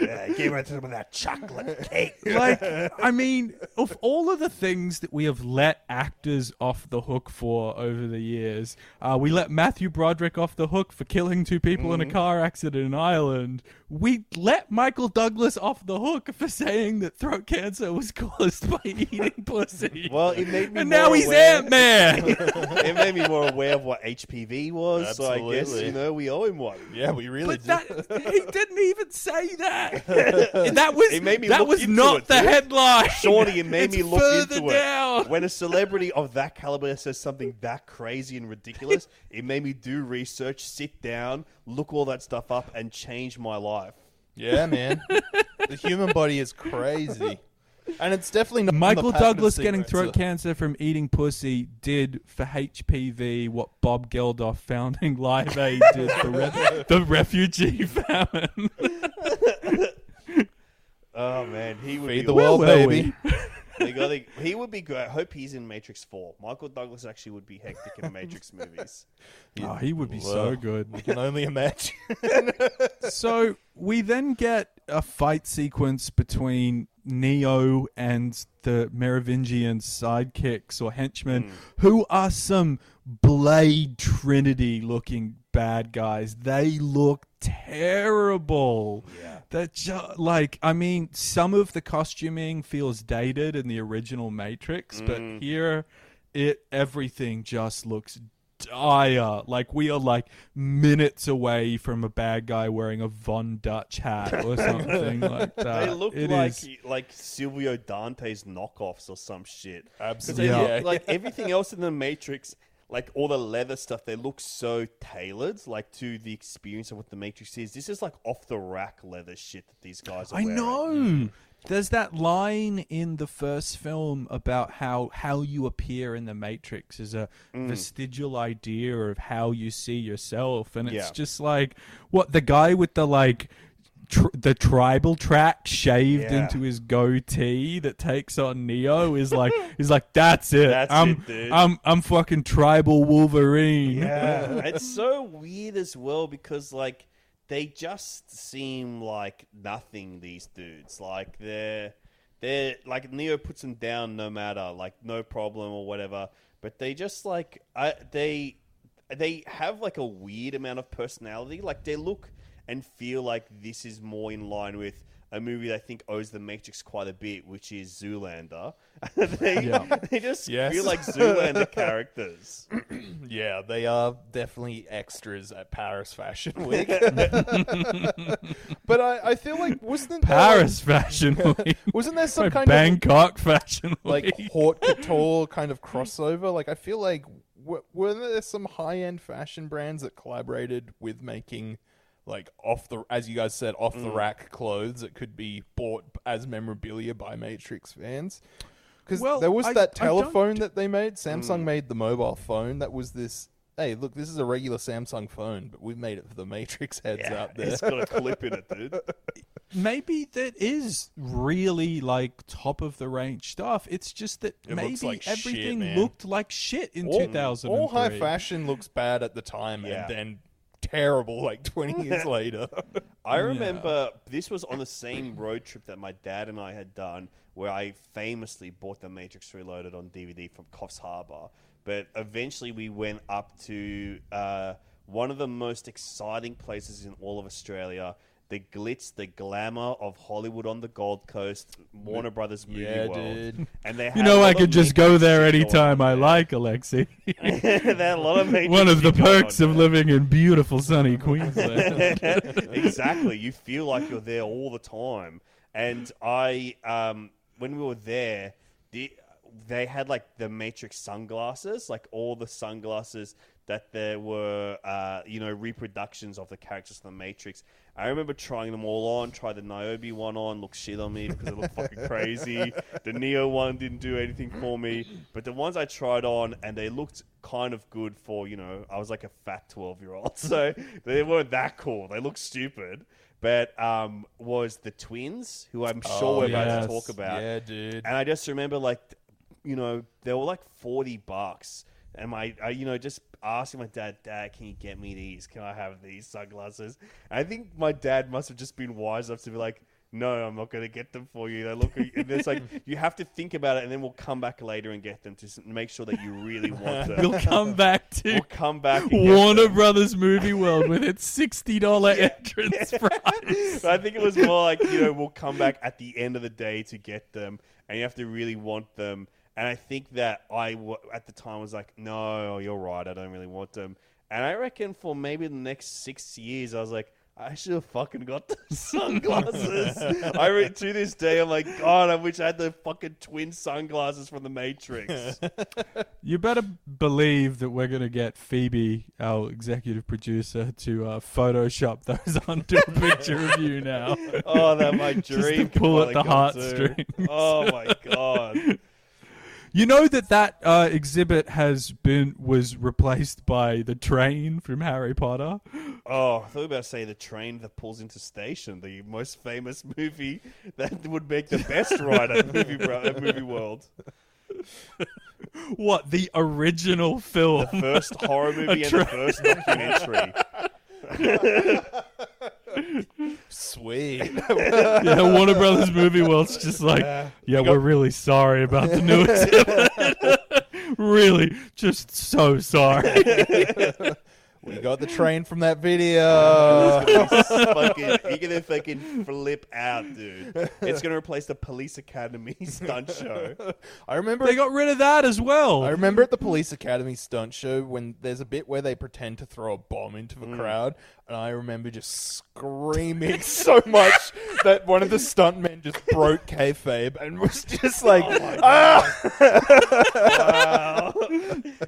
Yeah, he gave her to him with that chocolate cake. like, I mean, of all of the things that we have let actors off the hook for over the years, uh, we let Matthew Broderick off the hook for killing two people in a car accident in Ireland. We let Michael Douglas off the hook for saying that throat cancer was [LAUGHS] caused by eating pussy. Well, it made me and more now he's aware- Ant Man. [LAUGHS] it made me more aware of what HPV was, so I guess Absolutely. you know we owe him one. yeah, we really But did. that he didn't even say that. [LAUGHS] that was It made me that look was into not it, the dude. headline. [LAUGHS] Shorty, it made It's me look into down. it. When a celebrity [LAUGHS] of that caliber says something that crazy and ridiculous, it made me do research, sit down, look all that stuff up, and change my life. yeah, man. The human body is crazy. And it's definitely not Michael Douglas getting throat cancer from eating pussy did for HPV what Bob Geldof founding Live Aid did for [LAUGHS] re- the refugee [LAUGHS] famine. [LAUGHS] Oh man, he would Feed be the world, were baby. They got the- he would be great. I hope he's in Matrix Four. Michael Douglas actually would be hectic in Matrix movies. oh, he would be Well, so good. We can only imagine. so we then get a fight sequence between Neo and the Merovingian sidekicks or henchmen, who are some Blade Trinity looking bad guys. They look terrible. Yeah. That ju- like I mean, some of the costuming feels dated in the original Matrix, Mm. but here it everything just looks dire. Like we are like minutes away from a bad guy wearing a Von Dutch hat or [LAUGHS] something like that. They look It like is- like Silvio Dante's knockoffs or some shit. Absolutely. they look like [LAUGHS] everything else in the Matrix, like all the leather stuff, they look so tailored, like to the experience of what the Matrix is. This is like off the rack leather shit that these guys are I wearing. know. Mm. There's that line in the first film about how how you appear in the Matrix is a Mm. vestigial idea of how you see yourself, and it's Yeah. just like what the guy with the like. Tr- the tribal track shaved Yeah. into his goatee that takes on Neo is like [LAUGHS] he's like that's it. That's I'm it, dude. I'm I'm fucking tribal Wolverine. Yeah, [LAUGHS] it's so weird as well because like they just seem like nothing. These dudes, like they're they're like Neo puts them down no matter, like no problem or whatever. But they just like I they they have like a weird amount of personality. Like they look and feel like this is more in line with a movie that I think owes the Matrix quite a bit, which is Zoolander. [LAUGHS] they, Yeah. [LAUGHS] they just Yes. feel like [LAUGHS] Zoolander characters. [CLEARS THROAT] Yeah, they are definitely extras at Paris Fashion Week. but I, I feel like wasn't there, Paris Fashion Week. wasn't there some Like kind Bangkok Fashion of like Week. haute couture kind of crossover? Like I feel like w- were there some high end fashion brands that collaborated with making like off the as you guys said off the mm. rack clothes that could be bought as memorabilia by Matrix fans? Because Well, there was I- that I don't- telephone that they made. Samsung mm. made the mobile phone that was this. Hey, look, this is a regular Samsung phone, but we've made it for the Matrix heads Yeah, out there. it's got a clip in it, dude. [LAUGHS] maybe that is really like top of the range stuff. It's just that It maybe looks like shit, everything man. looked like shit in all, 2003. all high fashion looks bad at the time Yeah. and then terrible like 20 years [LAUGHS] later. I remember this was on the same road trip that my dad and I had done, where I famously bought The Matrix Reloaded on DVD from Coffs Harbour. But eventually, we went up to uh, one of the most exciting places in all of Australia. The glitz, the glamour of Hollywood on the Gold Coast, Warner Brothers Movie Yeah, World, dude. and they You know I of could just go there anytime I like, Alexi. [LAUGHS] they had a lot of Matrix One of the perks on of there. living in beautiful sunny Queensland. [LAUGHS] exactly. You feel like you're there all the time. And I, um, when we were there, the, they had like the Matrix sunglasses, like all the sunglasses that there were, uh, you know, reproductions of the characters from the Matrix. I remember trying them all on. Tried the Niobe one on, looked shit on me because it looked fucking crazy. [LAUGHS] The Neo one didn't do anything for me, but the ones I tried on and they looked kind of good for you know I was like a fat twelve year old, [LAUGHS] so they weren't that cool. They looked stupid. But um, was the twins who I'm sure Oh, we're about to talk about. yeah, dude. And I just remember, like, you know, they were like 40 bucks. And my, I, you know, just asking my dad, Dad, can you get me these? Can I have these sunglasses? I think my dad must have just been wise enough to be like, no, I'm not going to get them for you. They look, and it's like, [LAUGHS] you have to think about it and then we'll come back later and get them to make sure that you really want [LAUGHS] them. we'll come back to We'll come back Warner. Brothers Movie World with its sixty dollar entrance [LAUGHS] price. But I think it was more like, you know, we'll come back at the end of the day to get them, and you have to really want them. And I think that I, w- at the time, was like, no, you're right, I don't really want them. And I reckon for maybe the next six years, I was like, I should have fucking got the [LAUGHS] sunglasses. I re- to this day, I'm like, God, I wish I had the fucking twin sunglasses from the Matrix. [LAUGHS] You better believe that we're gonna get Phoebe, our executive producer, to uh, Photoshop those [LAUGHS] onto a picture of you now. oh, that my Just to dream. could pull at finally the come heartstrings. Oh my god. You know that that uh, exhibit has been was replaced by the train from Harry Potter. Oh, I thought you were about to say the train that pulls into station, the most famous movie that would make the best [LAUGHS] ride at movie, bro- movie world. What the original film? The first horror [LAUGHS] movie and the first documentary. [LAUGHS] Sweet. [LAUGHS] yeah, Warner Brothers Movie World's just like, yeah, we're really sorry about the new exhibit. [LAUGHS] really, just so sorry. [LAUGHS] We got the train from that video. fucking, you're gonna fucking flip out, dude. It's gonna replace the Police Academy stunt show. I remember They got rid of that as well. I remember at the Police Academy stunt show when there's a bit where they pretend to throw a bomb into the Mm. crowd, and I remember just screaming [LAUGHS] so much that one of the stuntmen just broke kayfabe and was just like, Oh ah! [LAUGHS] wow.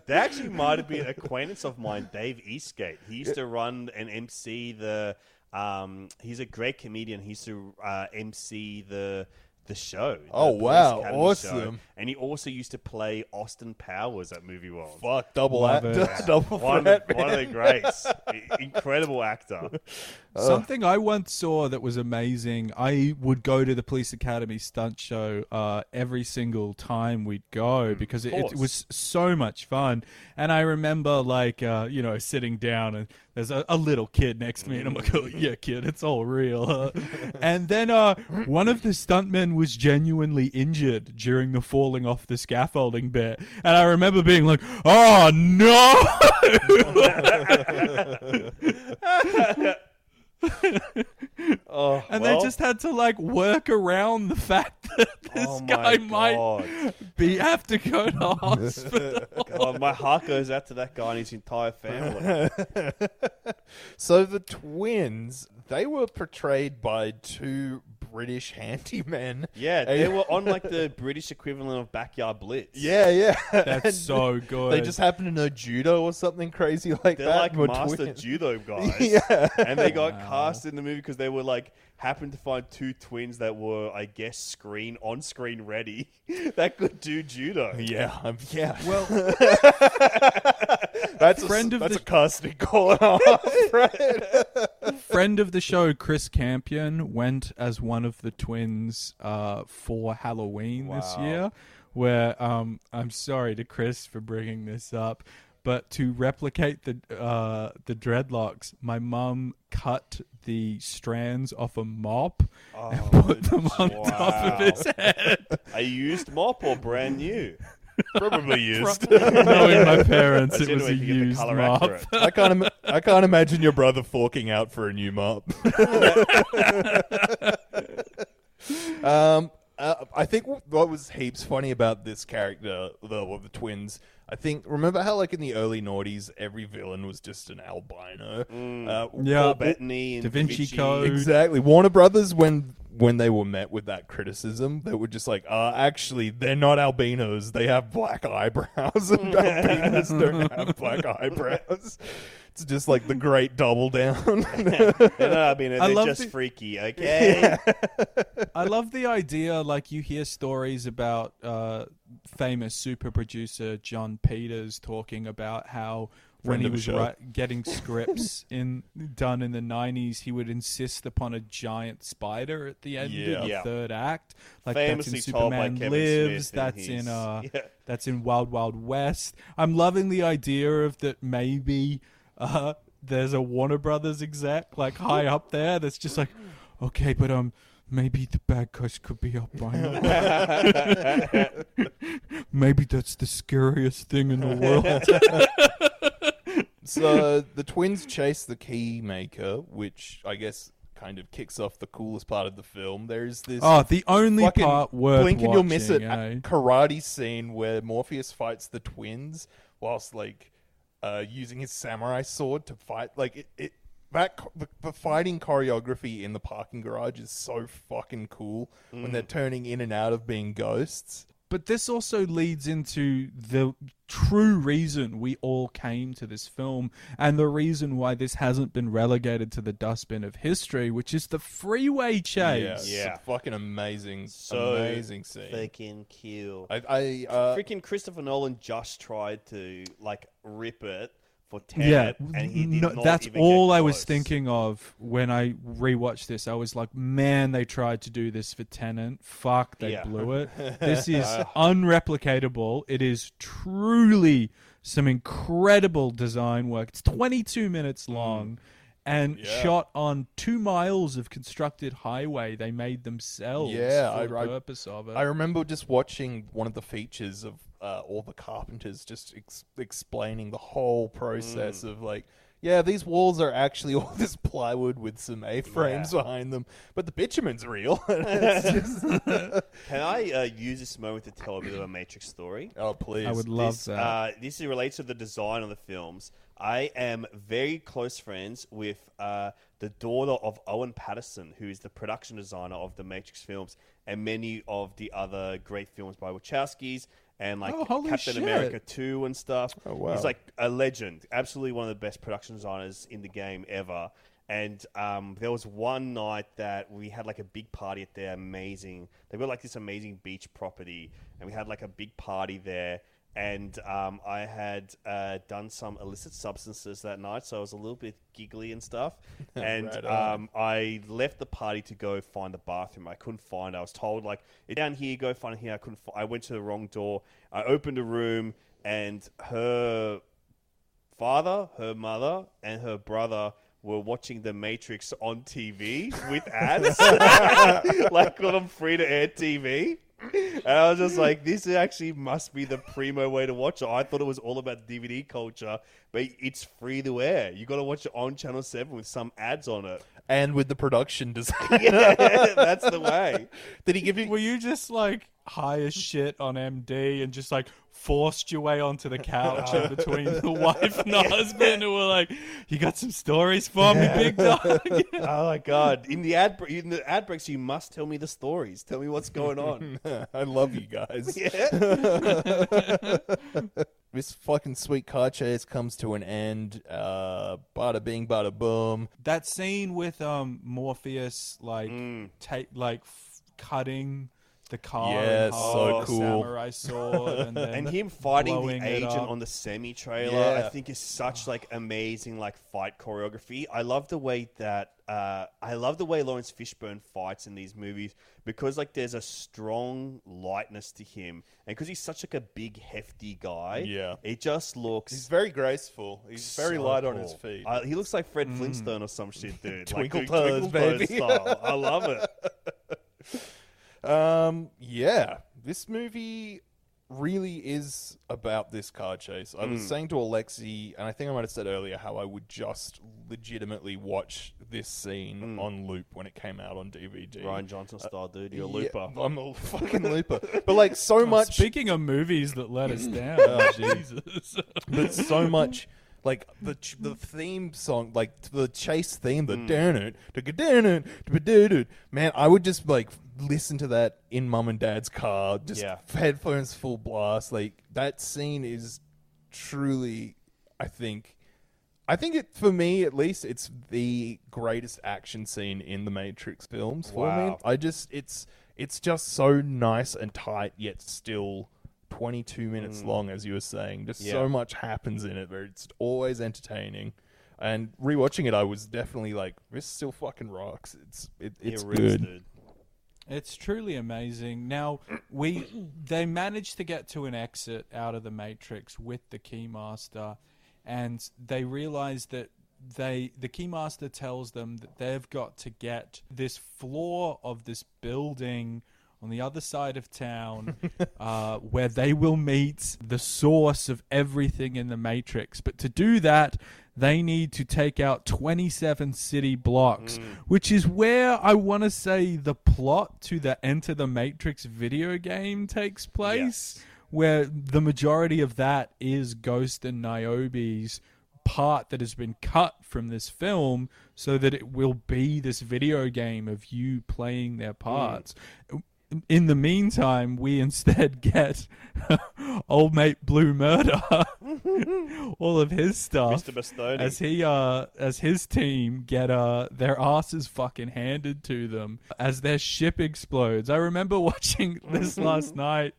They actually might have been an acquaintance of mine, Dave Eastgate. He used to run and MC the. Um, he's a great comedian. He used to uh, MC the the show. the Oh, Police wow. Awesome. show. And he also used to play Austin Powers at Movie World. Fuck, double Love act, [LAUGHS] double one, threat, one of the greats. [LAUGHS] Incredible actor. [LAUGHS] Something I once saw that was amazing. I would go to the police academy stunt show uh, every single time we'd go because it, it was so much fun. And I remember, like, uh, you know, sitting down and there's a, a little kid next to me, and I'm like, "Oh yeah, kid, it's all real." huh?" and then uh, one of the stuntmen was genuinely injured during the falling off the scaffolding bit, and I remember being like, "Oh no!" Oh, [LAUGHS] and well, they just had to like work around the fact [LAUGHS] that this Oh my guy might be have to go to hospital. [LAUGHS] God, my heart goes out to that guy and his entire family. so the twins, they were portrayed by two British [LAUGHS] handymen. Yeah, they were on like the British equivalent of Backyard Blitz. Yeah, yeah. That's so good. They just happen to know judo or something crazy like that. They're that. like and were master twins. judo [LAUGHS] guys. Yeah. And they got cast in the movie because they were like happened to find two twins that were, I guess, screen on screen ready [LAUGHS] that could do judo. Yeah, um, yeah. Well, that's friend a, of that's the- a casting call and right? friend of the show, Chris Campion, went as one of the twins uh, for Halloween this year. Where um, I'm sorry to Chris for bringing this up, but to replicate the uh, the dreadlocks, my mum cut the strands off a mop and put them on top of his head. A used mop or brand new? Probably [LAUGHS] used. [LAUGHS] Knowing my [LAUGHS] parents, That's it was a way to get the used mop. I can't. Im- I can't imagine your brother forking out for a new mop. um, uh, I think what was heaps funny about this character, the well, the twins. I think remember how like in the early noughties, every villain was just an albino. Uh, Yeah. Paul Bettany and Da Vinci Vinci. Code. Exactly. Warner Brothers, when when they were met with that criticism, they were just like, uh, actually, they're not albinos. They have black eyebrows, [LAUGHS] and [LAUGHS] albinos don't have black eyebrows. It's just like the great double down. [LAUGHS] They're not I they're love just the- freaky, [LAUGHS] okay? I love the idea. Like you hear stories about uh, famous super producer Jon Peters talking about how when Friend he of the was show. ri- getting [LAUGHS] scripts in done in the '90s, he would insist upon a giant spider at the end Yeah. of the Yeah. third act. Like Famously that's in told by Superman Kevin Lives. Smith in that's in his- uh, yeah. that's in Wild Wild West. I'm loving the idea of that maybe uh, there's a Warner Brothers exec like high up there that's just like, okay, but um, maybe the bad guys could be albino. [LAUGHS] maybe that's the scariest thing in the world. so the twins chase the key maker, which I guess kind of kicks off the coolest part of the film. There's this Oh, the only part worth blink and you'll miss it eh? karate scene where Morpheus fights the twins whilst like uh, using his samurai sword to fight. Like it, it that co- the, the fighting choreography in the parking garage is so fucking cool when Mm. they're turning in and out of being ghosts. But this also leads into the true reason we all came to this film and the reason why this hasn't been relegated to the dustbin of history, which is the freeway Yeah, chase. it's a fucking amazing, So amazing scene. Freaking kill. I, I uh, Freaking Christopher Nolan just tried to like rip it for Yeah, and he no, that's all I was thinking of when I rewatched this. I was like, man, they tried to do this for Tenet. Fuck, they Yeah. blew it. [LAUGHS] This is unreplicatable. It is truly some incredible design work. It's 22 minutes long. And Mm. Yeah. shot on two miles of constructed highway they made themselves Yeah, for I- the I- of it. I remember just watching one of the features of uh, all the carpenters just ex- explaining the whole process Mm. of like yeah, these walls are actually [LAUGHS] all this plywood with some A-frames behind them, but the bitumen's real. [LAUGHS] [LAUGHS] It's just- Can I uh, use this moment to tell a bit of a Matrix story? oh, please. I would love this, that. Uh, this relates to the design of the films. I am very close friends with uh, the daughter of Owen Paterson, who is the production designer of the Matrix films and many of the other great films by Wachowskis and like Oh, holy Captain shit. America 2 and stuff. Oh, wow. He's like a legend, absolutely one of the best production designers in the game ever. And um, there was one night that we had like a big party at their amazing. They've got like this amazing beach property, and we had like a big party there. And um, I had uh, done some illicit substances that night, so I was a little bit giggly and stuff. [LAUGHS] And Right um, I left the party to go find the bathroom. I couldn't find. it. I was told like it's down here, go find it here. I couldn't. Fi- I went to the wrong door. I opened a room, and her father, her mother, and her brother were watching The Matrix on TV with ads, [LAUGHS] [LAUGHS] like on free to air TV. And I was just like, this actually must be the primo way to watch it. I thought it was all about DVD culture, but it's free to air. You got to watch it on Channel 7 with some ads on it. And with the production [LAUGHS] design. [LAUGHS] Yeah, that's the way. Did he give you? Were you just like high as shit on MD and just like forced your way onto the couch in between [LAUGHS] the wife and the husband who were like, "You got some stories for me, big dog." oh my god! In the ad, in the ad breaks, you must tell me the stories. Tell me what's going on. I love you guys. Yeah. This fucking sweet car chase comes to an end. Uh, bada bing, bada boom. that scene with um Morpheus like Mm. take like f- cutting the car, Yeah, in half so with cool. samurai sword, and, [LAUGHS] then and him fighting blowing the it agent up. on the semi trailer, I think is such like amazing like fight choreography. I love the way that uh, I love the way Laurence Fishburne fights in these movies because like there's a strong lightness to him, and because he's such like a big hefty guy, Yeah. it just looks. He's very graceful. He's very so light on his cool. feet. Uh, he looks like Fred Flintstone or some shit, dude. [LAUGHS] Twinkle like, toes, baby. style. I love it. [LAUGHS] Um, yeah, this movie really is about this car chase. I Mm. was saying to Alexi, and I think I might have said earlier how I would just legitimately watch this scene on loop when it came out on DVD. Mm. Rian Johnson style, dude. You're a Yeah, looper. I'm a [LAUGHS] fucking looper. But like so Oh, much Speaking of movies that let us [CLEARS THROAT] down, Oh, Jesus. but so much like the ch- the theme song, like the chase theme, Mm. the darn it, the man, I would just like listen to that in mum and dad's car, just Yeah. headphones full blast. Like that scene is truly, I think. I think it, for me at least, it's the greatest action scene in the Matrix films for me. Wow. I just, it's, it's just so nice and tight, yet still 22 minutes long, as you were saying. Just Mm. Yeah. so much happens in it, but it's always entertaining. And rewatching it, I was definitely like, this still fucking rocks. It's, it, it's It good. dude. It's truly amazing. Now we they managed to get to an exit out of the matrix with the keymaster, and they realize that they the keymaster tells them that they've got to get this floor of this building on the other side of town [LAUGHS] uh, where they will meet the source of everything in the matrix. But to do that they need to take out 27 city blocks which is where i want to say the plot to the enter the matrix video game takes place where the majority of that is ghost and niobe's part that has been cut from this film so that it will be this video game of you playing their parts. In the meantime, we instead get [LAUGHS] old mate Blue Murder, [LAUGHS] all of his stuff, Mr. Bastoni. as he uh as his team get uh their asses fucking handed to them as their ship explodes. I remember [LAUGHS] watching this last night,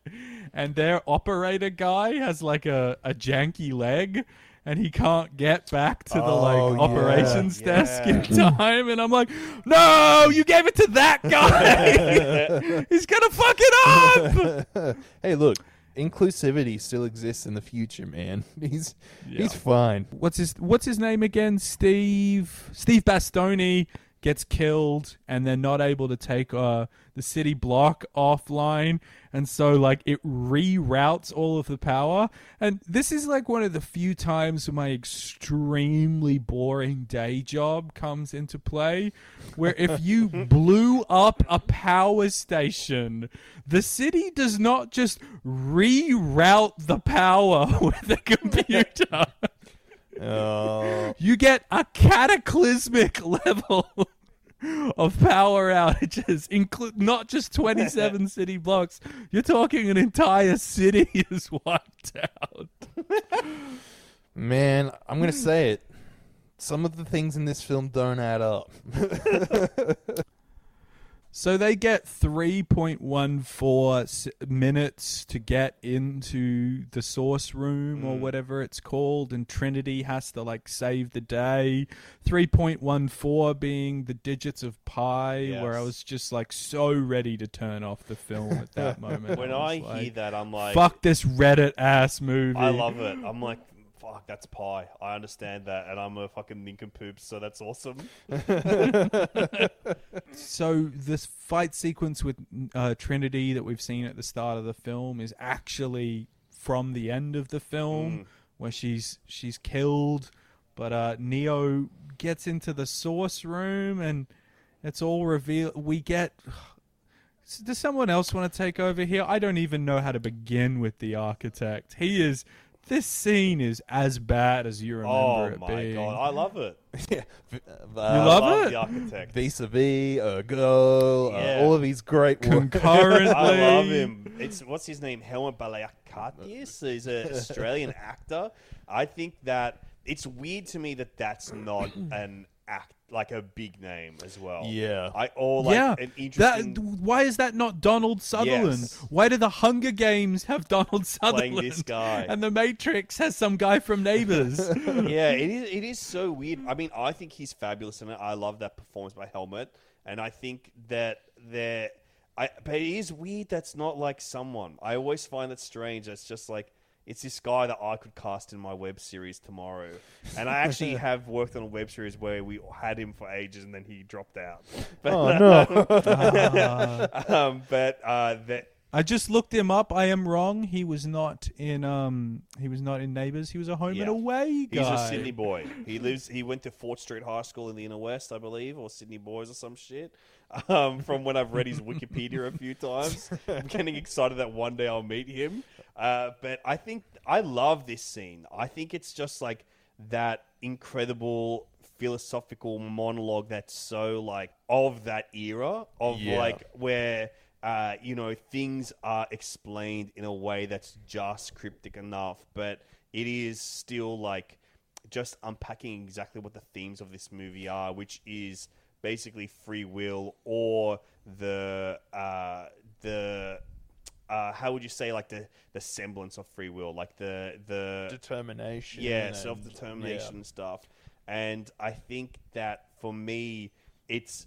and their operator guy has like a a janky leg. And he can't get back to the Oh, like yeah. operations desk in [LAUGHS] time, and I'm like, "No, you gave it to that guy. [LAUGHS] He's gonna fuck it up." [LAUGHS] hey, look, inclusivity still exists in the future, man. He's he's fine. what's his what's his name again? Steve Steve Bastoni gets killed and they're not able to take uh, the city block offline. And so like it reroutes all of the power. And this is like one of the few times my extremely boring day job comes into play where if you [LAUGHS] blew up a power station the city does not just reroute the power [LAUGHS] with a computer Oh. you get a cataclysmic [LAUGHS] level of power outages, include not just 27 [LAUGHS] city blocks. You're talking an entire city [LAUGHS] is wiped out. Man, I'm gonna say it. Some of the things in this film don't add up. So they get 3.14 minutes to get into the source room or mm. whatever it's called, and Trinity has to like save the day. 3.14 being the digits of pi, where I was just like so ready to turn off the film at that [LAUGHS] moment. When I hear like, that, I'm like, fuck this Reddit ass movie. I love it. I'm like, fuck, that's pie. I understand that, and I'm a fucking nincompoop, so that's awesome. [LAUGHS] so this fight sequence with uh, Trinity that we've seen at the start of the film is actually from the end of the film Mm. where she's she's killed, but uh, Neo gets into the source room and it's all revealed. We get. [SIGHS] Does someone else want to take over here? I don't even know how to begin with the architect. He is. This scene is as bad as you remember Oh it my being. god, I love it. [LAUGHS] yeah, You I love love it? the architect. Vis a vis, Ergo, Yeah. uh, all of these great work. Concurrently. [LAUGHS] I love him. It's what's his name? Helmut Balakakis. He's an Australian actor. I think that it's weird to me that that's not [CLEARS THROAT] an act like a big name as well. Yeah. I all like yeah, an interesting that, why is that not Donald Sutherland? Yes. Why do the Hunger Games have Donald Sutherland? Playing this guy. And the Matrix has some guy from Neighbours. [LAUGHS] yeah, it is. It is so weird. I mean, I think he's fabulous in it. I love that performance by Helmut, and I think that there. I but it is weird. That's not like someone. I always find that strange. It's just like it's this guy that I could cast in my web series tomorrow, and I actually [LAUGHS] have worked on a web series where we had him for ages and then he dropped out. [LAUGHS] But, Oh, no. [LAUGHS] um, but uh, that I just looked him up. I am wrong. He was not in. Um, he was not in Neighbours. He was a home Yeah. and away guy. He's a Sydney boy. He lives. He went to Fort Street High School in the inner west, I believe, or Sydney boys or some shit. Um, from when I've read his Wikipedia a few times, I'm getting excited that one day I'll meet him. Uh, but I think I love this scene. I think it's just like that incredible philosophical monologue that's so like of that era of Yeah. like where uh, you know things are explained in a way that's just cryptic enough, but it is still like just unpacking exactly what the themes of this movie are, which is basically free will or the uh, the uh, how would you say like the the semblance of free will, like the the Determination yeah, self determination yeah. and stuff. And I think that for me, it's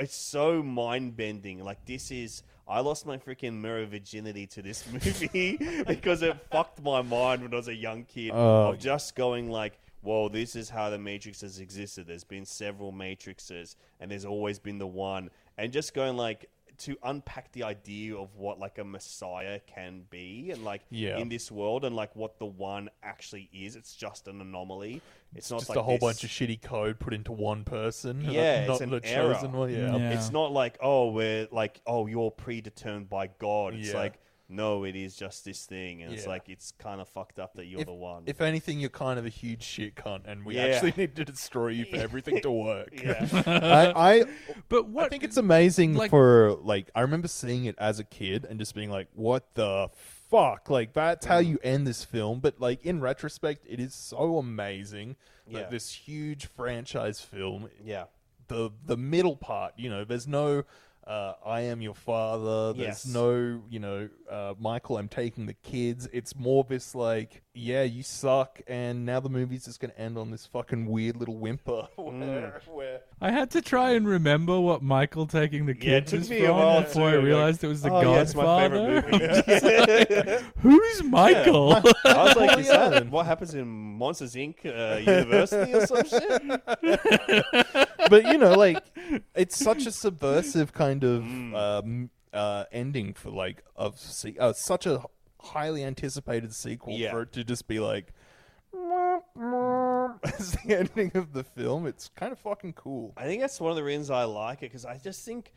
it's so mind bending. Like this is, I lost my freaking mirror virginity to this [LAUGHS] movie [LAUGHS] because it fucked my mind when I was a young kid. Oh. of just going like, "Whoa, this is how the Matrix has existed." There's been several Matrixes, and there's always been the one. And just going like to unpack the idea of what like a messiah can be, and like Yeah. in this world, and like what the one actually is. It's just an anomaly. It's, not just like a whole this- bunch of shitty code put into one person. yeah, not it's an the error. chosen one. Yeah. It's not like oh, we're like oh, you're predetermined by God. It's Yeah. like no, it is just this thing, and it's Yeah. like it's kind of fucked up that you're if, the one. if anything, you're kind of a huge shit cunt, and we Yeah. actually [LAUGHS] need to destroy you for everything to work. Yeah. [LAUGHS] I, I, but what I think it's amazing like- for like I remember seeing it as a kid and just being like, "What the fuck?" Like that's how mm. you end this film. But like in retrospect, it is so amazing that Yeah. this huge franchise film. Yeah. The the middle part, you know, there's no. Uh, I am your father. There's Yes. no, you know, uh, Michael. I'm taking the kids. It's more this like, yeah, you suck, and now the movie's just gonna end on this fucking weird little whimper. [LAUGHS] Where, where I had to try and remember what Michael taking the kids took is me from while before I too, like, realized it was the oh, yeah, my Godfather. favorite movie. [LAUGHS] [LAUGHS] Like, Who's Michael? I was like, is Yeah. that what happens in Monsters Inc. Uh, University or some shit? but you know, like it's such a [LAUGHS] subversive kind of Mm. um, uh, ending for like of se- uh, such a highly anticipated sequel Yeah. for it to just be like [LAUGHS] as the ending of the film. It's kind of fucking cool. I think that's one of the reasons I like it because I just think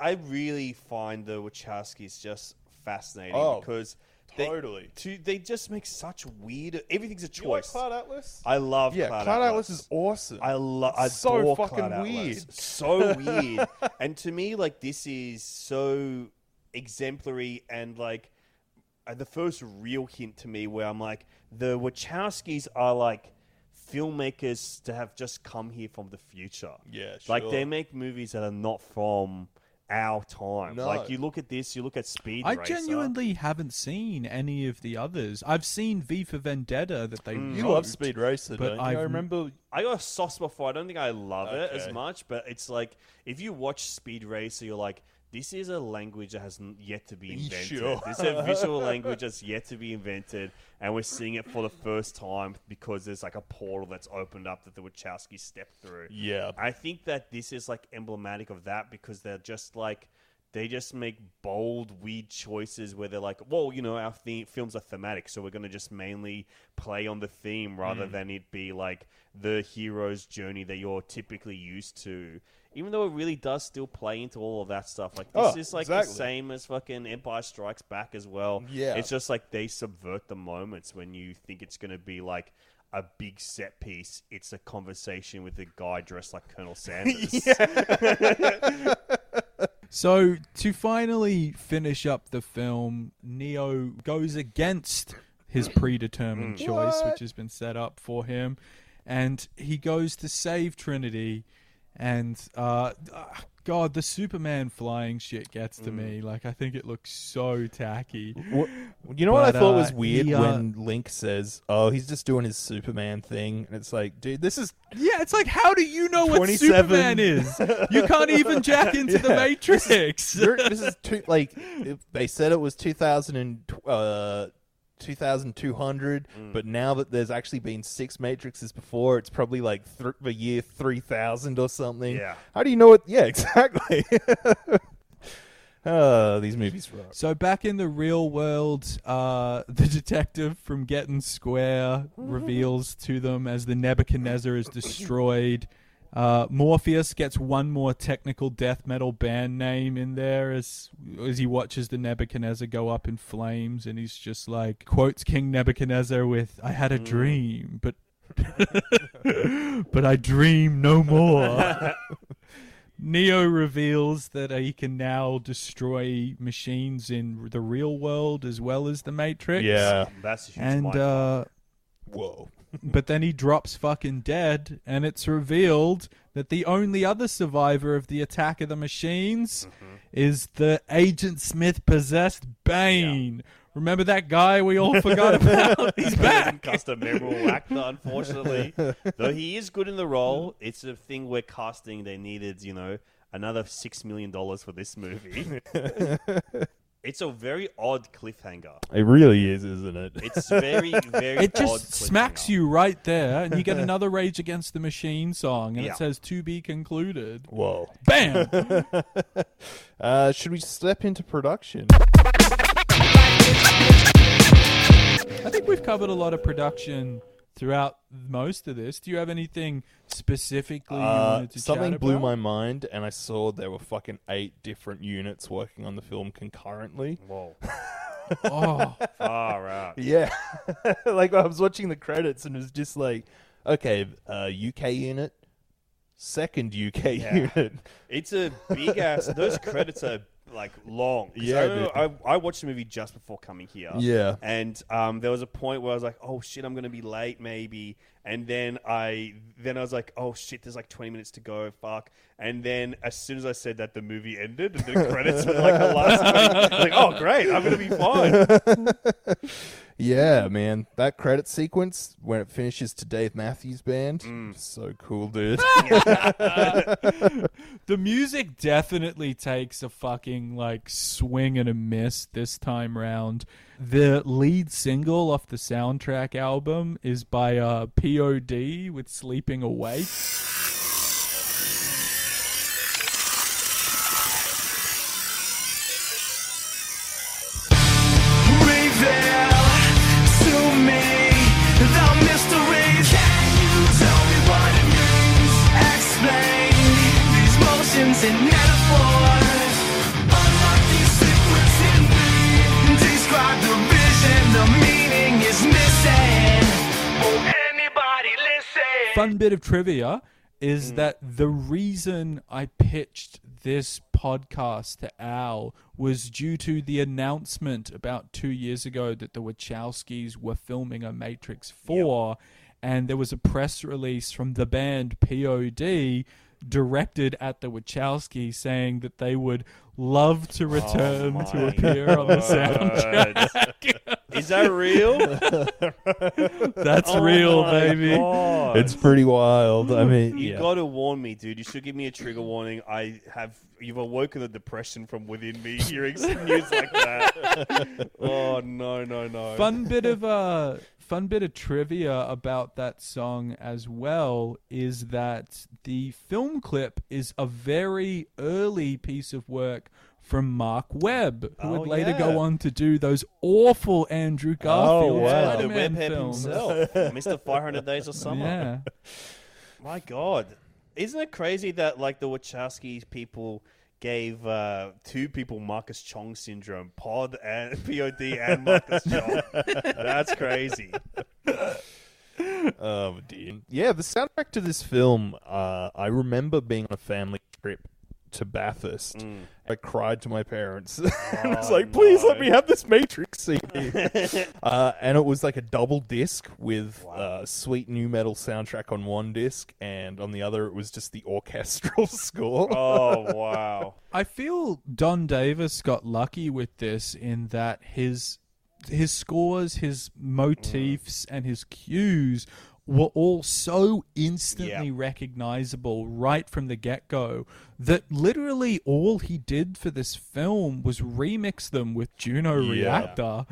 I I really find the Wachowskis just fascinating Oh, because totally. They, to, they just make such weird. Everything's a You like choice. Cloud Atlas? I love Yeah, Cloud, Cloud Atlas. Atlas is awesome. I love. I so adore fucking Cloud Atlas. weird. So [LAUGHS] weird. and to me, like this is so exemplary and like uh, the first real hint to me where I'm like the Wachowskis are like filmmakers to have just come here from the future. Yeah, Like they make movies that are not from our time. No. Like you look at this, you look at Speed I Racer. genuinely haven't seen any of the others. I've seen V for Vendetta that they Mm. You wrote, love Speed Racer, but don't you? I've remember I got a soft spot for. I don't think I love it as much, but it's like if you watch Speed Racer, you're like, this is a language that has yet to be invented. Sure. This is a visual [LAUGHS] language that's yet to be invented, and we're seeing it for the first time because there's like a portal that's opened up that the Wachowskis stepped through. Yeah. I think that this is like emblematic of that because they're just like they just make bold, weird choices where they're like, well, you know, our theme, films are thematic, so we're going to just mainly play on the theme rather Mm. than it be like the hero's journey that you're typically used to. Even though it really does still play into all of that stuff. Like, this Oh, is like exactly. the same as fucking Empire Strikes Back as well. Yeah. It's just like they subvert the moments when you think it's going to be like a big set piece. It's a conversation with a guy dressed like Colonel [LAUGHS] Sanders. [LAUGHS] So to finally finish up the film, Neo goes against his predetermined Mm. choice, What? which has been set up for him, and he goes to save Trinity. And uh, ah, God, the Superman flying shit gets to Mm. me. Like I think it looks so tacky. What, you know what I thought uh, was weird he, uh, when Link says, "Oh, he's just doing his Superman thing," and it's like, dude, this is Yeah, it's like, how do you know what 27 Superman is? [LAUGHS] You can't even jack into the Matrix. You're- this is two, like they said it was 2000 and uh, 2200 Mm. but now that there's actually been six matrices before it's probably like th- the year 3000 or something Yeah. how do you know what yeah [LAUGHS] exactly uh, these movies rock So back in the real world, uh, [LAUGHS] the detective from Getting Square [LAUGHS] reveals to them as the Nebuchadnezzar is destroyed. Uh, Morpheus gets one more technical death metal band name in there as as he watches the Nebuchadnezzar go up in flames, and he's just like quotes King Nebuchadnezzar with "I had a dream, but [LAUGHS] but I dream no more." [LAUGHS] Neo reveals that he can now destroy machines in the real world as well as the Matrix. Yeah. That's a huge and uh, whoa. But then he drops fucking dead, and it's revealed that the only other survivor of the attack of the machines Mm-hmm. is the Agent Smith possessed Bane. Remember that guy we all forgot about? [LAUGHS] [LAUGHS] He's back. cast a memorable actor, unfortunately. [LAUGHS] Though he is good in the role, it's a thing where casting they needed, you know, another six million dollars for this movie. It's a very odd cliffhanger. it really is isn't it It's very, [LAUGHS] very It odd just smacks you right there, and you get [LAUGHS] another Rage Against the Machine song, and Yeah. it says "To be concluded." whoa Bam! [LAUGHS] uh, should we step into production I think we've covered a lot of production throughout most of this. Do you have anything specifically you Uh, wanted to something chat blew about? my mind, and I saw there were fucking eight different units working on the film concurrently. Whoa. [LAUGHS] Oh, Far out. Yeah, [LAUGHS] like I was watching the credits, and it was just like, okay, uh, UK unit, second UK Yeah. unit. It's a big ass. Those credits are like long. 'Cause Yeah, I, remember I, I watched the movie just before coming here. Yeah. and um, there was a point where I was like, "Oh shit, I'm gonna be late, maybe." And then I then I was like, oh shit, there's like 20 minutes to go, fuck. And then as soon as I said that, the movie ended, and the [LAUGHS] credits were like the last. 20 [LAUGHS] like, oh great, I'm gonna be fine. [LAUGHS] Yeah, man, that credit sequence when it finishes to Dave Matthews Band, Mm. so cool, dude. the music definitely takes a fucking like swing and a miss this time round. The lead single off the soundtrack album is by uh, POD with Sleeping Awake. Reveal to fun bit of trivia is mm. that the reason I pitched this podcast to Al was due to the announcement about two years ago that the Wachowskis were filming a Matrix 4, and there was a press release from the band POD directed at the Wachowski, saying that they would love to return to my appear on the God. soundtrack. [LAUGHS] Is that real? [LAUGHS] That's Oh real, baby. God. it's pretty wild. I mean, You yeah. gotta warn me, dude. You should give me a trigger warning. I have you've awoken the depression from within me hearing some news like that. [LAUGHS] oh no, no, no. fun bit of uh fun bit of trivia about that song as well is that the film clip is a very early piece of work from Marc Webb, who Oh, would later yeah. go on to do those awful Andrew oh, Garfield wow. the Spider-Man webhead films. [LAUGHS] himself, Mr. 500 Days of Summer. Yeah. My God, isn't it crazy that like the Wachowskis people gave uh, two people Marcus Chong syndrome, Pod and [LAUGHS] Pod and Marcus Chong? That's crazy. Oh dear. Yeah, the soundtrack to this film, uh, I remember being on a family trip to Bathurst. I cried to my parents. [LAUGHS] I was Oh, like, please let me have this Matrix CD. [LAUGHS] uh, and it was like a double disc with uh, sweet new metal soundtrack on one disc, and on the other it was just the [LAUGHS] orchestral score. Oh wow. I feel Don Davis got lucky with this in that his his scores, his motifs, and his cues were all so instantly Yeah. recognizable right from the get go that literally all he did for this film was remix them with Juno Yeah. Reactor.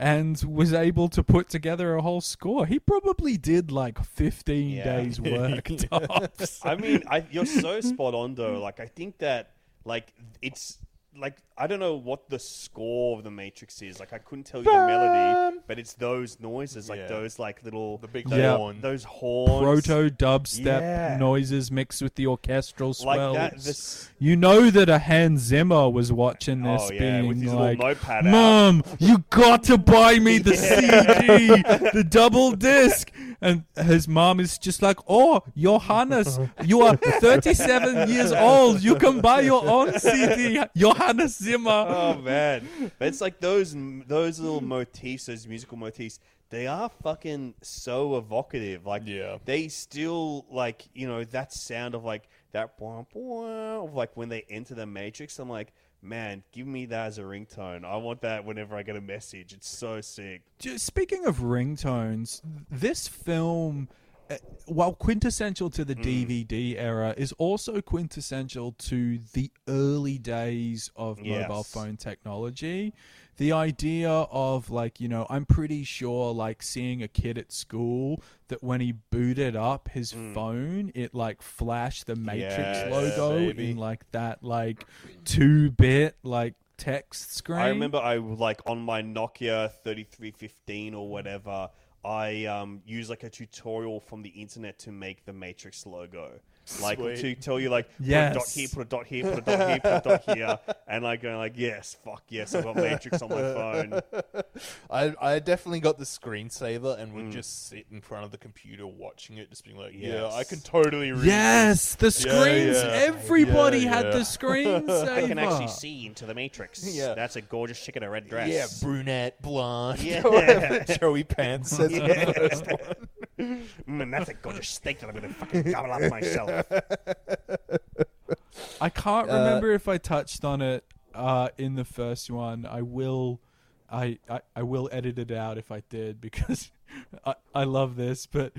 And was able to put together a whole score. He probably did like 15 Yeah. days [LAUGHS] work tops. I mean, I, you're so spot on though. Like, I think that like it's like I don't know what the score of the Matrix is. Like, I couldn't tell you the melody, but it's those noises, like Yeah. those like little the big Yeah. horn. those horns, proto dubstep Yeah. noises mixed with the orchestral like swells. that. This You know that a Hans Zimmer was watching this, Oh, yeah, being with his little like, notepad out." "Mom, you got to buy me the [LAUGHS] CD, the double disc." And his mom is just like, "Oh, Johannes, you are 37 [LAUGHS] years old. You can buy your own CD, Johannes Zimmer." oh man, but it's like those those little motifs, those musical motifs. They are fucking so evocative. Like, Yeah. they still like you know that sound of like that bwah, bwah, of like when they enter the Matrix. I'm like, man, give me that as a ringtone. I want that whenever I get a message. It's so sick. Just speaking of ringtones, this film, uh, while quintessential to the Hmm. DVD era, is also quintessential to the early days of mobile phone technology. The idea of, like, you know, I'm pretty sure, like, seeing a kid at school that when he booted up his phone, it, like, flashed the Matrix. Yes, logo baby. in, like, that, like, two bit, like, text screen. I remember I like on my Nokia 3315 or whatever. I um use like a tutorial from the internet to make the Matrix logo. Like Sweet. to tell you, like put a dot here, put a dot here, put a dot here, put a dot here, and like going like, yes, fuck yes, I've got Matrix on my phone. [LAUGHS] I I definitely got the screensaver and would Mm. just sit in front of the computer watching it, just being like, yeah, I can totally read. Yes, the this. Yeah, screens. yeah. Everybody Yeah, had yeah. the screensaver. [LAUGHS] I can actually see into the Matrix. [LAUGHS] Yeah. that's a gorgeous chick in a red dress. Yeah, brunette, blonde, Yeah. whatever Joey Pants says in the Yeah. first one. Mm, that's a gorgeous steak that I'm gonna fucking gobble up myself. [LAUGHS] I can't Uh, remember if I touched on it uh, in the first one. I will, I, I I will edit it out if I did because [LAUGHS] I, I love this. But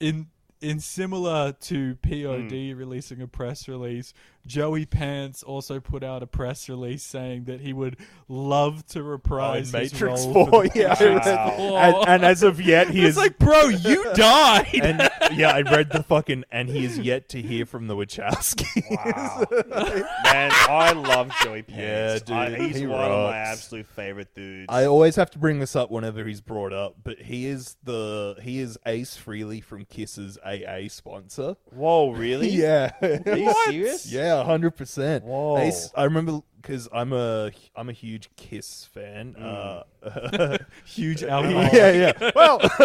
in in similar to POD Hmm. releasing a press release, Joey Pants also put out a press release saying that he would love to reprise Oh, in his Matrix role 4, for the yeah. Matrix Wow. 4. And- and as of yet, he it's is- like, bro, you [LAUGHS] died. and yeah, I read the fucking, and he is yet to hear from the Wachowskis. Man, I love Joey Pants. Yeah, Pants. dude, I, he's he one of my absolute favorite dudes. I always have to bring this up whenever he's brought up, but he is the he is Ace Frehley from Kiss's AA sponsor. Whoa, really? [LAUGHS] yeah. Are you serious? Yeah, hundred percent. Whoa. Ace, I remember because I'm a I'm a huge Kiss fan. Mm. Uh, [LAUGHS] Huge alcoholic. Yeah, yeah. Well, [LAUGHS]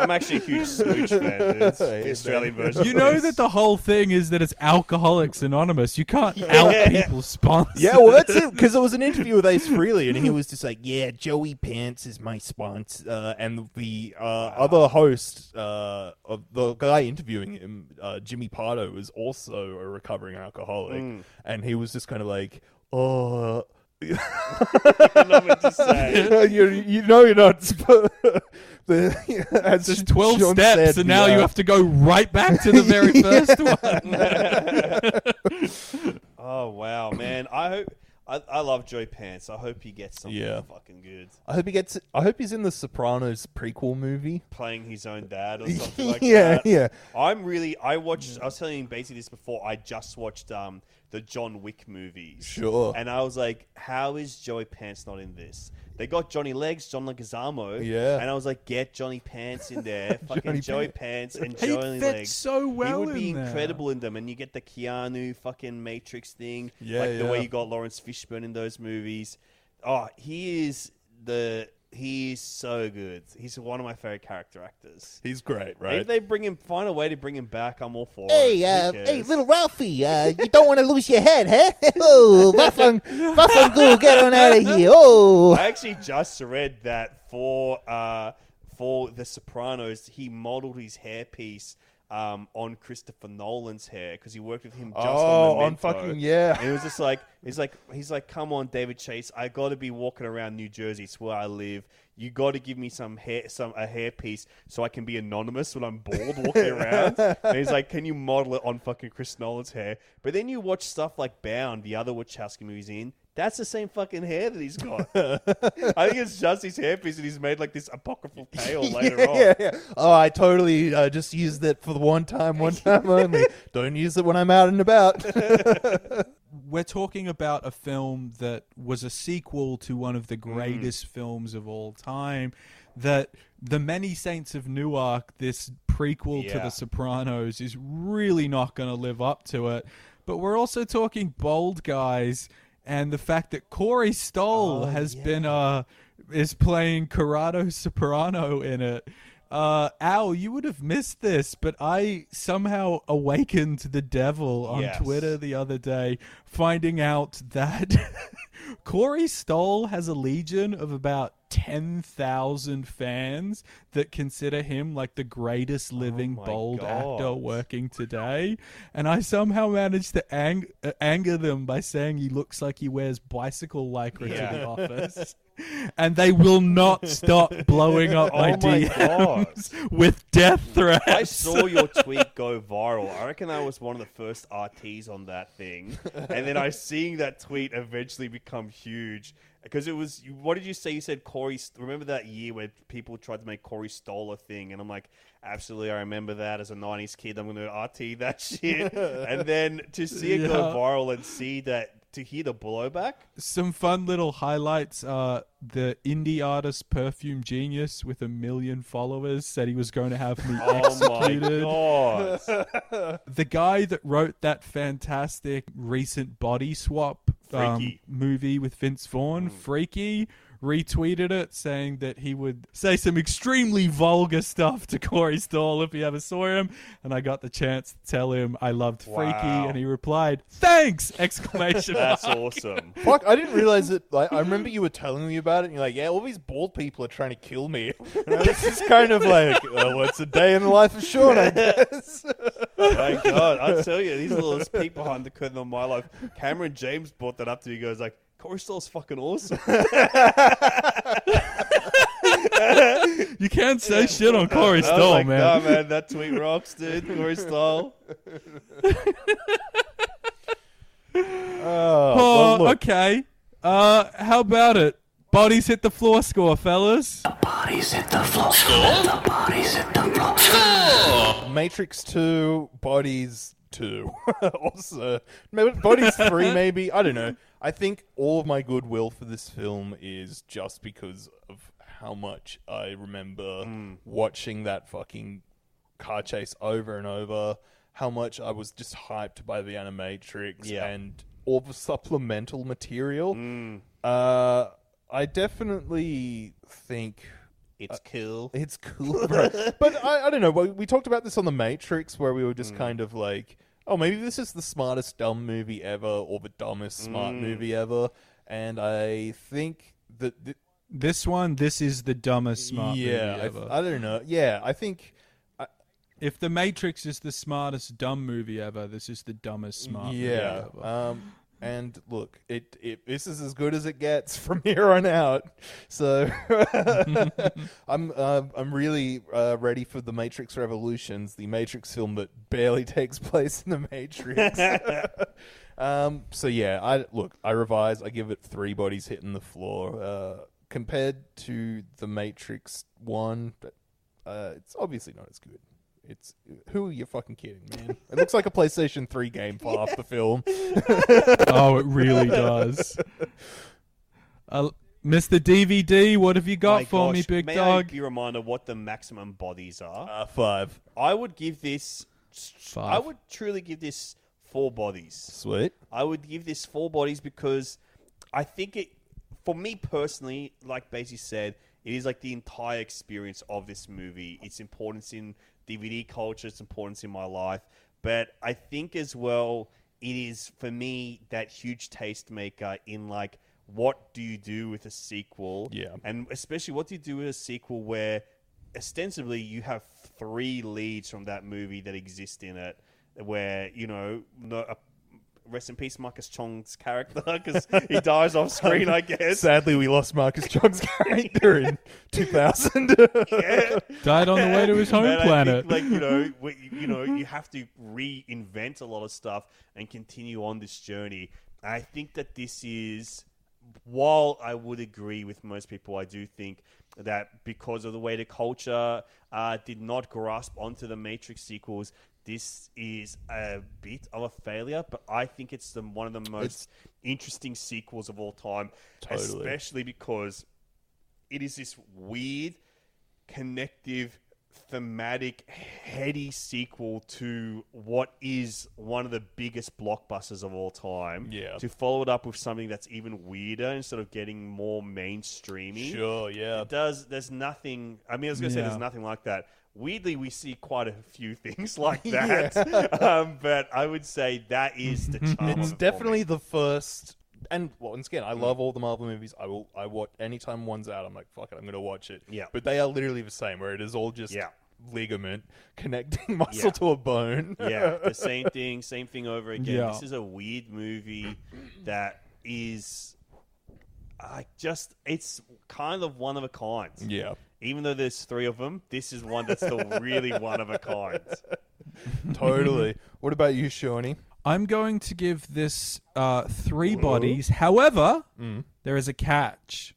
I'm actually a huge Smooch fan. It's [LAUGHS] the Australian version. You know that the whole thing is that it's Alcoholics Anonymous. You can't out people's sponsors. Yeah, well, that's it. Because there was an interview with Ace Frehley, and he was just like, "Yeah, Joey Pants is my sponsor," uh, and the uh, other host, uh, of the guy interviewing him, uh, Jimmy Pardo, was also a recovering alcoholic, Mm. and he was just kind of like, [LAUGHS] "Oh." know what to say. you, you know you're not. sp- [LAUGHS] the, as There's 12 Sean steps, said, and now you have to go right back to the very [LAUGHS] first one. Oh wow, man! I hope I, I love Joey Pants. I hope he gets something Yeah. fucking good. I hope he gets. I hope he's in the Sopranos prequel movie. Playing his own dad or [LAUGHS] something like Yeah, that. yeah. Yeah. I'm really. I watched. I was telling you basically this before. I just watched um the John Wick movies. Sure. And I was like, how is Joey Pants not in this? They got Johnny Legs, John Leguizamo. Yeah. And I was like, get Johnny Pants in there. [LAUGHS] Fucking Johnny Joey Pants. And Johnny fit Legs. so well He would be in there. incredible in them. And you get the Keanu fucking Matrix thing. Yeah, like the way you got Laurence Fishburne in those movies. Oh, he is the he is so good. He's one of my favorite character actors. He's great, right? If they bring him, find a way to bring him back, I'm all for Hey, it. uh, Who hey, little Ralphie, uh, you don't want to lose your head, huh? [LAUGHS] Oh, Buffon, Buffon Goo, get on out of here. Oh. I actually just read that for uh, for The Sopranos, he modeled his hairpiece um, on Christopher Nolan's hair because he worked with him just Oh, on on fucking- yeah. And it was just like he's like he's like, come on, David Chase, I got to be walking around New Jersey. It's where I live. You got to give me some hair, some a hair piece, so I can be anonymous when I'm bald walking around. [LAUGHS] and he's like, can you model it on fucking Chris Nolan's hair? But then you watch stuff like Bound, the other Wachowski movies in. That's the same fucking hair that he's got. [LAUGHS] I think it's just his hairpiece, and he's made like this apocryphal [LAUGHS] tale later yeah, on. yeah, yeah. Oh, I totally uh, just used it for the one time, one [LAUGHS] time only. Don't use it when I'm out and about. We're talking about a film that was a sequel to one of the greatest films of all time. That The Many Saints of Newark, this prequel to The Sopranos, is really not going to live up to it. But we're also talking bold guys, and the fact that Corey Stoll has been uh is playing Corrado Soprano in it. Uh, Al, you would have missed this, but I somehow awakened the devil on Yes. Twitter the other day, finding out that [LAUGHS] Corey Stoll has a legion of about 10,000 fans that consider him like the greatest living Oh bold God. actor working today. And I somehow managed to ang- uh, anger them by saying he looks like he wears bicycle lycra to the office. [LAUGHS] And they will not stop blowing up Oh my, my DMs [LAUGHS] with death threats. I saw your tweet go viral. I reckon I was one of the first RTs on that thing, and then I seeing that tweet eventually become huge because it was. What did you say? You said Corey. Remember that year where people tried to make Corey Stoll a thing, and I'm like, absolutely, I remember that as a '90s kid. I'm going to RT that [LAUGHS] shit, and then to see it go viral and see that to hear the blowback. Some fun little highlights. Uh, the indie artist Perfume Genius with a million followers said he was going to have me [LAUGHS] Oh my executed. god! [LAUGHS] the guy that wrote that fantastic recent body swap um, movie with Vince Vaughn, Freaky, retweeted it saying that he would say some extremely vulgar stuff to Corey Stoll if he ever saw him. And I got the chance to tell him I loved Freaky, and he replied, "Thanks!" Exclamation That's mark. awesome. [LAUGHS] Fuck, I didn't realize it. Like, I remember you were telling me about it, and you're like, "Yeah, all these bald people are trying to kill me." [LAUGHS] And this is kind of like, "Oh, what's a day in the life of Sean?" I guess. [LAUGHS] My God, I tell you, these little peek behind the curtain of my life. Cameron James brought that up to me. He goes like, "Corey Stoll's fucking awesome." [LAUGHS] [LAUGHS] You can't say shit on Corey I was Stoll, like, man. Nah, man, that tweet rocks, dude. Corey Stoll. [LAUGHS] Oh, Oh, okay. Uh, how about it? Bodies hit the floor score, fellas. Bodies hit the floor. Score? The bodies hit the floor. Score! Matrix Two, Bodies Two, also Bodies Three, maybe I don't know. I think all of my goodwill for this film is just because of how much I remember hmm. watching that fucking car chase over and over. How much I was just hyped by the Animatrix Yeah. and all the supplemental material. Hmm. Uh, I definitely think It's cool. it's cool, [LAUGHS] bro. but I, I don't know. We, we talked about this on The Matrix, where we were just hmm. kind of like, oh, maybe this is the smartest dumb movie ever, or the dumbest smart movie ever. And I think that, th- This one, this is the dumbest smart yeah, movie I, ever. I don't know. Yeah, I think if The Matrix is the smartest dumb movie ever, this is the dumbest smart yeah. movie ever. Um, and look, it, it this is as good as it gets [LAUGHS] from here on out. So [LAUGHS] I'm uh, I'm really uh, ready for the Matrix Revolutions, the Matrix film that barely [LAUGHS] takes place in the Matrix. um, so yeah, I look, I revise, I give it three bodies hitting the floor. Uh, compared to the Matrix one, but uh, it's obviously not as good. It's who are you fucking kidding, man? It looks like a PlayStation 3 game for half the film. [LAUGHS] oh, it really does. Uh, Mr. DVD, what have you got My for me, gosh, big may dog? I be reminded what the maximum bodies are? Uh, five. I would give this. Five. I would truly give this four bodies. Sweet. I would give this four bodies because I think it, for me personally, like Basie said, it is like the entire experience of this movie. Its importance in DVD culture, its importance in my life. But I think as well, it is for me that huge tastemaker in like what do you do with a sequel? Yeah. And especially what do you do with a sequel where ostensibly you have three leads from that movie that exist in it where, you know, no, uh, rest in peace Marcus Chong's character [LAUGHS] because he dies off screen, I [LAUGHS] guess. Sadly, we lost Marcus Chong's character in [LAUGHS] 2000. Yeah. Died on the way to his home And I planet. think, like you know, we- you know, you have to reinvent a lot of stuff and continue on this journey. I think that this is, while I would agree with most people, I do think that because of the way the culture uh, did not grasp onto the Matrix sequels, this is a bit of a failure. But I think it's the, one of the most interesting sequels of all time, Totally. especially because it is this weird, connective, thematic, heady sequel to what is one of the biggest blockbusters of all time. Yeah. To follow it up with something that's even weirder instead of getting more mainstreamy. Sure, yeah. It does. There's nothing. I mean, I was going to say there's nothing like that. Weirdly, we see quite a few things [LAUGHS] like [LAUGHS] that. um, but I would say that is the [LAUGHS] charm. of it's it for definitely me. the first. And once again, I love all the Marvel movies. I will. I watch anytime one's out. I'm like, fuck it, I'm gonna watch it. Yeah. But they are literally the same, where it is all just Yeah. ligament connecting muscle Yeah. to a bone. yeah, the same thing, same thing over again. Yeah. This is a weird movie that is, I just, it's kind of one of a kind. Yeah. Even though there's three of them, this is one that's still really [LAUGHS] one of a kind. totally. What about you, Shawnee? I'm going to give this uh, three bodies. However, Mm. there is a catch.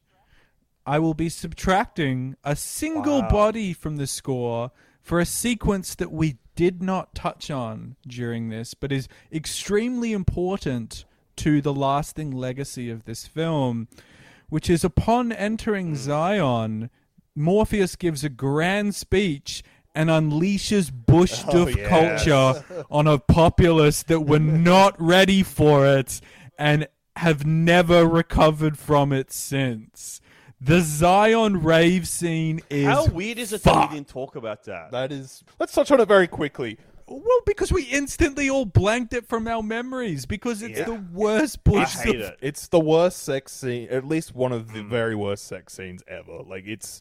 I will be subtracting a single Wow. body from the score for a sequence that we did not touch on during this, but is extremely important to the lasting legacy of this film, which is upon entering Zion, Morpheus gives a grand speech and unleashes Bush Oh, stuff yes. culture [LAUGHS] on a populace that were not ready for it and have never recovered from it since. The Zion rave scene is How weird is it that we didn't talk about that? That is. Let's touch on it very quickly. Well, because we instantly all blanked it from our memories because it's Yeah. the worst bush. I bullshit. hate it. It's the worst sex scene, at least one of Mm. the very worst sex scenes ever. Like it's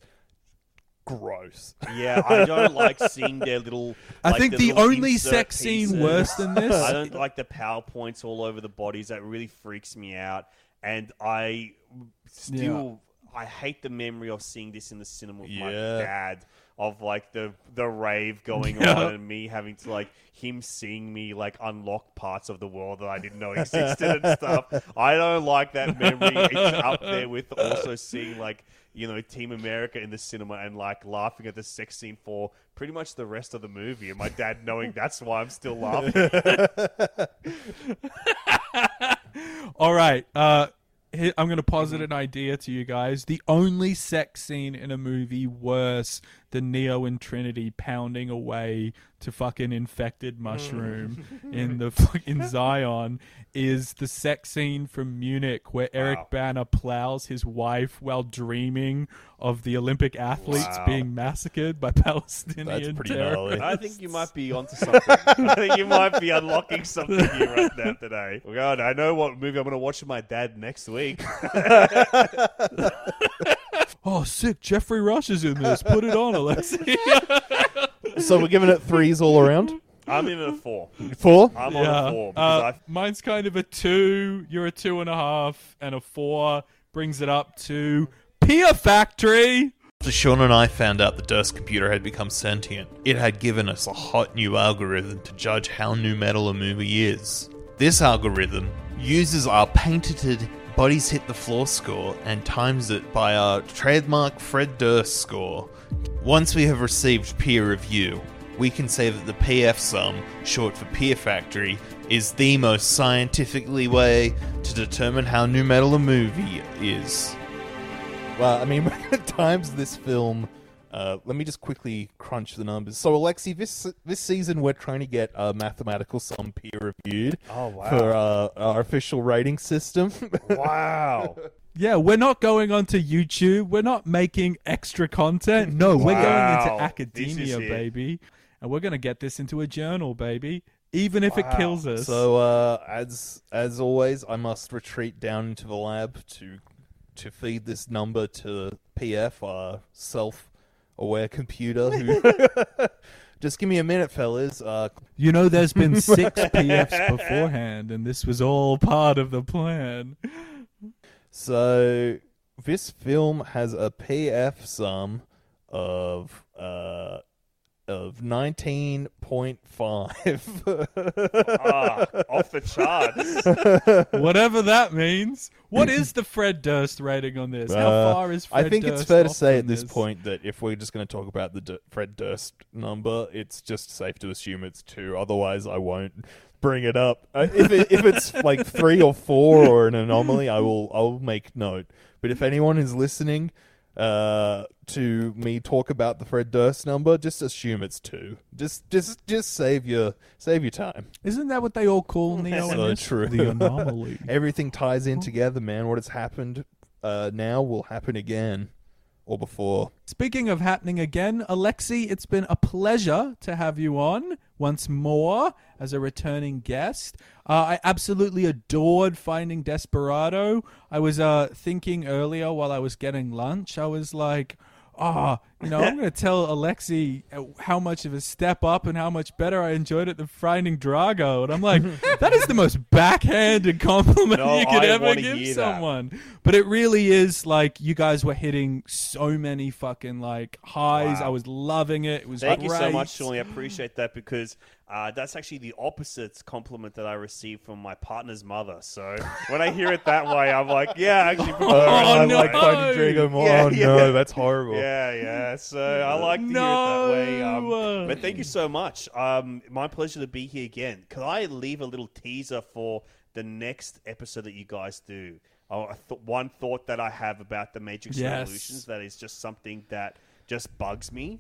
gross. Yeah, I don't like seeing their little. I like, think the only sex scene worse than [LAUGHS] this- I don't like the powerpoints all over the bodies. That really freaks me out, and I still I hate the memory of seeing this in the cinema with my dad. Of like the the rave going [LAUGHS] on and me having to like him seeing me like unlock parts of the world that I didn't know existed and stuff. [LAUGHS] I don't like that memory. It's up there with also seeing like you know Team America in the cinema and like laughing at the sex scene for pretty much the rest of the movie, and my dad knowing that's why I'm still laughing. [LAUGHS] All right. Uh, I'm going to posit an idea to you guys. The only sex scene in a movie worse than Neo and Trinity pounding away to fucking infected hmm. mushroom [LAUGHS] in the fucking Zion is the sex scene from Munich where Eric Bana plows his wife while dreaming of the Olympic athletes Wow. being massacred by [LAUGHS] Palestinian pretty terrorists. I think you might be onto [LAUGHS] something. I think you might be unlocking something here right now today. God, I know what movie I'm going to watch with my dad next week. Oh, sick! Geoffrey Rush is in this. Put it on, Alexi. [LAUGHS] so we're giving it threes all around. I'm in a four. Four. I'm on a four because Uh, I mine's kind of a two. You're a two and a half, and a four brings it up to Peer Factory. After Sean and I found out the Durst computer had become sentient, it had given us a hot new algorithm to judge how new metal a movie is. This algorithm uses our patented Bodies Hit the Floor score and times it by our trademark Fred Durst score. Once we have received peer review, we can say that the PF sum, short for Peer Factory, is the most scientifically way to determine how new metal a movie is. Well, I mean, [LAUGHS] times this film. Uh, let me just quickly crunch the numbers. So, Alexi, this this season we're trying to get a mathematical sum peer reviewed Oh, wow. for uh, our official rating system. [LAUGHS] wow. Yeah, we're not going onto YouTube. We're not making extra content. No, we're going into academia, baby, and we're going to get this into a journal, baby. Even if it kills us. So, uh, as as always, I must retreat down into the lab to to feed this number to PF, our self-aware computer. Who [LAUGHS] just give me a minute, fellas. Uh, you know, there's been [LAUGHS] six PFs beforehand, and this was all part of the plan. So this film has a PF sum of uh of nineteen point five. Ah, off the charts. [LAUGHS] Whatever that means. What is the Fred Durst rating on this? How Uh, far is Fred I think it's Durst fair to off say at this, point that if we're just going to talk about the D- Fred Durst number, it's just safe to assume it's two. Otherwise, I won't bring it up. Uh, if it, if it's like three or four or an anomaly, I will I'll make note. But if anyone is listening uh, to me talk about the Fred Durst number, just assume it's two. Just just just save your save your time. Isn't that what they all call [LAUGHS] Neo in So true. The anomaly. [LAUGHS] Everything ties in together, man. What has happened uh, now will happen again or before. Speaking of happening again, Alexi, it's been a pleasure to have you on once more as a returning guest. Uh, I absolutely adored finding Desperado. I was uh, thinking earlier while I was getting lunch, I was like, ah, you know, I'm going to tell Alexi uh, how much of a step up and how much better I enjoyed it than finding Drago. And I'm like, [LAUGHS] that is the most backhanded compliment No, you could I ever give hear that. someone. But it really is like you guys were hitting so many fucking like highs. Wow. I was loving it. It was Thank you so much, Sean. I appreciate that because uh, that's actually the opposite compliment that I received from my partner's mother. So when I hear it that way, I'm like, yeah, actually [LAUGHS] Oh, I that no. like way. finding Drago more. Yeah, oh yeah. no, that's horrible. Yeah, yeah. So I like to hear it that way. Um, but thank you so much. Um, my pleasure to be here again. Could I leave a little teaser for the next episode that you guys do? Oh, th- one thought that I have about the Matrix Yes. Revolutions that is just something that just bugs me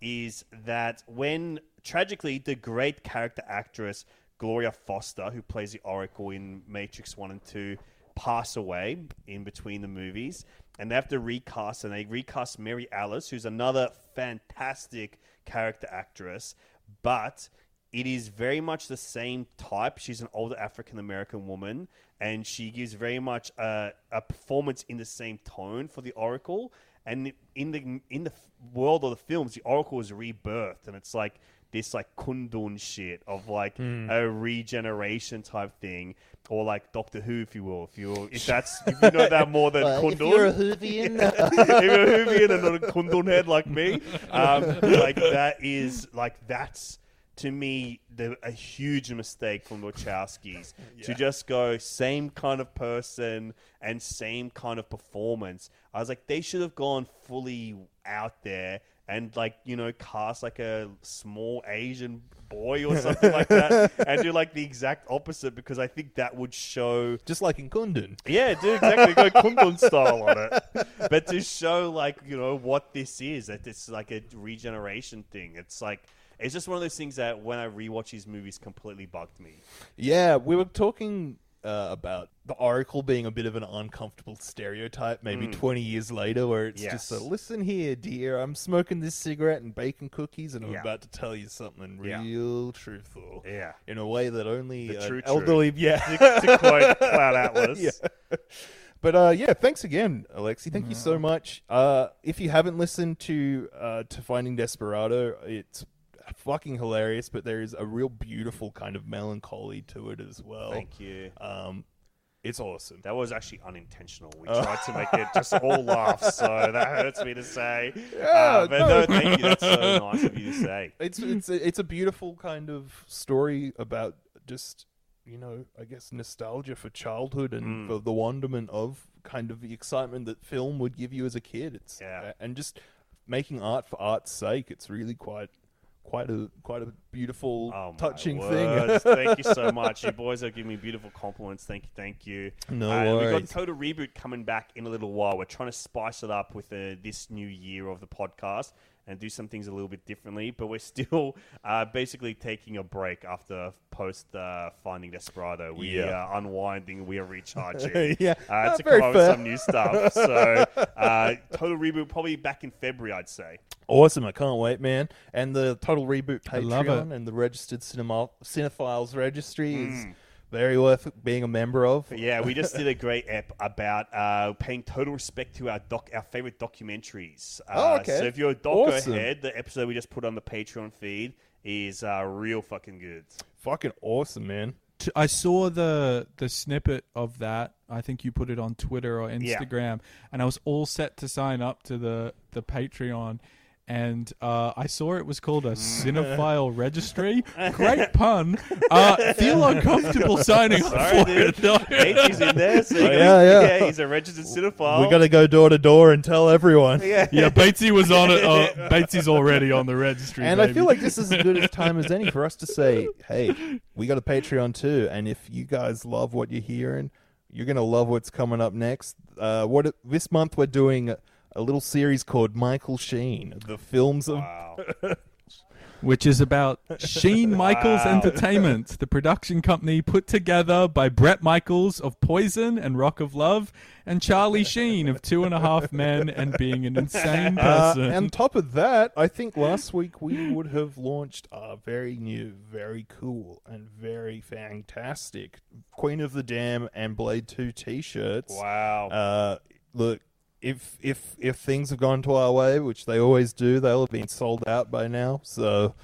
is that when tragically the great character actress Gloria Foster, who plays the Oracle in Matrix One and Two, pass away in between the movies, and they have to recast, and they recast Mary Alice, who's another fantastic character actress, but it is very much the same type. She's an older African American woman, and she gives very much a, a performance in the same tone for the Oracle. And in the in the world of the films, the Oracle is rebirthed, and it's like this like Kundun shit of like Hmm. a regeneration type thing, or like Doctor Who, if you will, if you if [LAUGHS] that's if you know that more than Well, Kundun. if you're a Whovian. [LAUGHS] if you're a Whovian and not a Kundun head like me, um, like that is like that's to me the, a huge mistake from the Wachowskis to just go same kind of person and same kind of performance. I was like, they should have gone fully out there and like you know cast like a small Asian boy or something like that [LAUGHS] and do like the exact opposite because I think that would show just like in Kundun. yeah, do exactly go Kundun style on it. But to show like you know what this is, that it's like a regeneration thing. It's like it's just one of those things that when I rewatch these movies, completely bugged me. Yeah, we were talking uh, about the Oracle being a bit of an uncomfortable stereotype, maybe Mm. 20 years later, where it's Yes. just a listen here, dear, I'm smoking this cigarette and baking cookies, and I'm Yeah. about to tell you something Yeah. real truthful. Yeah. In a way that only The an true elderly, truth. [LAUGHS] yeah. To- to quote Cloud Atlas. [LAUGHS] Yeah. But uh, yeah, thanks again, Alexi. Thank you so much. Uh, if you haven't listened to uh, to Finding Desperado, it's fucking hilarious. But there is a real beautiful kind of melancholy to it as well. Thank you. Um, it's awesome. That was actually unintentional. We Oh. tried to make it just all laughs, so that hurts me to say. Yeah, Uh, but no, no. thank you. That's so nice of you to say. [LAUGHS] It's it's a, it's a beautiful kind of story about just you know I guess nostalgia for childhood and Mm. for the wonderment of kind of the excitement that film would give you as a kid. It's Yeah. and just making art for art's sake. It's really quite quite a quite a beautiful, Oh, touching thing. thank you so [LAUGHS] much. You boys are giving me beautiful compliments. Thank you, thank you. No Uh, We've got. Total Reboot coming back in a little while. We're trying to spice it up with uh, this new year of the podcast and do some things a little bit differently. But we're [LAUGHS] still uh, basically taking a break after post uh, Finding Desperado. We Yeah. are unwinding. We are recharging. [LAUGHS] Yeah. uh, to come up with some new stuff. [LAUGHS] So uh, Total Reboot probably back in February, I'd say. Awesome! I can't wait, man. And the Total Reboot I love. Patreon and the registered cinema cinephiles registry is Mm. Very worth being a member of. Yeah, we just did a great [LAUGHS] app about uh, paying total respect to our doc, our favorite documentaries. Uh, Oh, okay. So if you're a doco Awesome. head, the episode we just put on the Patreon feed is uh, real fucking good. Fucking awesome, man. I saw the the snippet of that. I think you put it on Twitter or Yeah. Instagram, and I was all set to sign up to the the Patreon. And uh, I saw it was called a cinephile [LAUGHS] registry. Great pun. Uh, feel uncomfortable [LAUGHS] signing up for it. dude. [LAUGHS] though. H is in there, so you Oh, gotta- yeah, yeah. he's a registered cinephile. We got to go door to door and tell everyone. Yeah. Yeah, Batesy was on it. Uh, Batesy's already on the registry. And I feel like this is as good a time as any for us to say, hey, we got a Patreon too. And if you guys love what you're hearing, you're going to love what's coming up next. Uh, what This month we're doing a, a little series called Michael Sheen, the films of. [LAUGHS] which is about Sheen [LAUGHS] Michaels Wow. Entertainment, the production company put together by Bret Michaels of Poison and Rock of Love, and Charlie Sheen of Two and a Half Men and Being an Insane Uh, Person. and top of that, I think last week we would have launched a very new, very cool, and very fantastic Queen of the Dam and Blade 2 t shirts. Wow. Uh, look, if if if things have gone to our way, which they always do, they'll have been sold out by now. So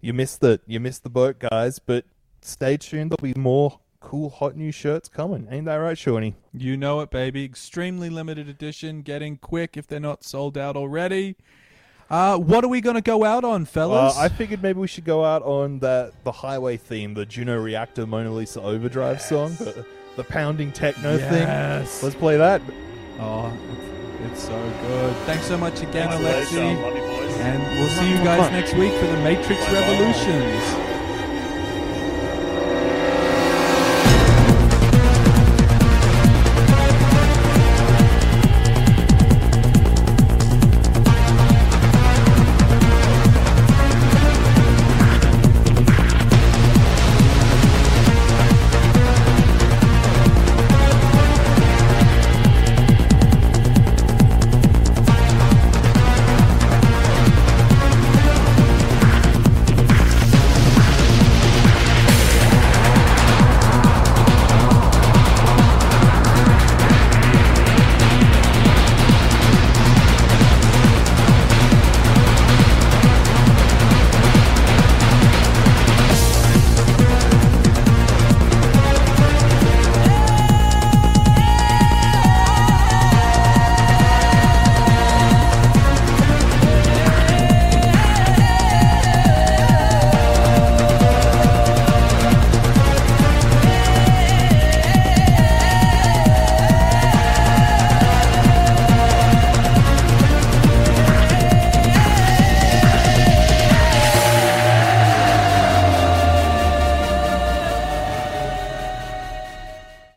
you missed the you missed the boat, guys. But stay tuned. There'll be more cool, hot new shirts coming. Ain't that right, Shawnee? You know it, baby. Extremely limited edition, getting quick if they're not sold out already. Uh, what are we going to go out on, Uh, fellas? I figured maybe we should go out on that the highway theme, the Juno Reactor Mona Lisa Overdrive song, the, the pounding techno Yes. thing. Let's play that. Oh, it's, it's so good. Thanks so much again, Nice. Alexi. Love you, boys. And we'll see you guys next week for the Matrix Bye-bye. Revolutions.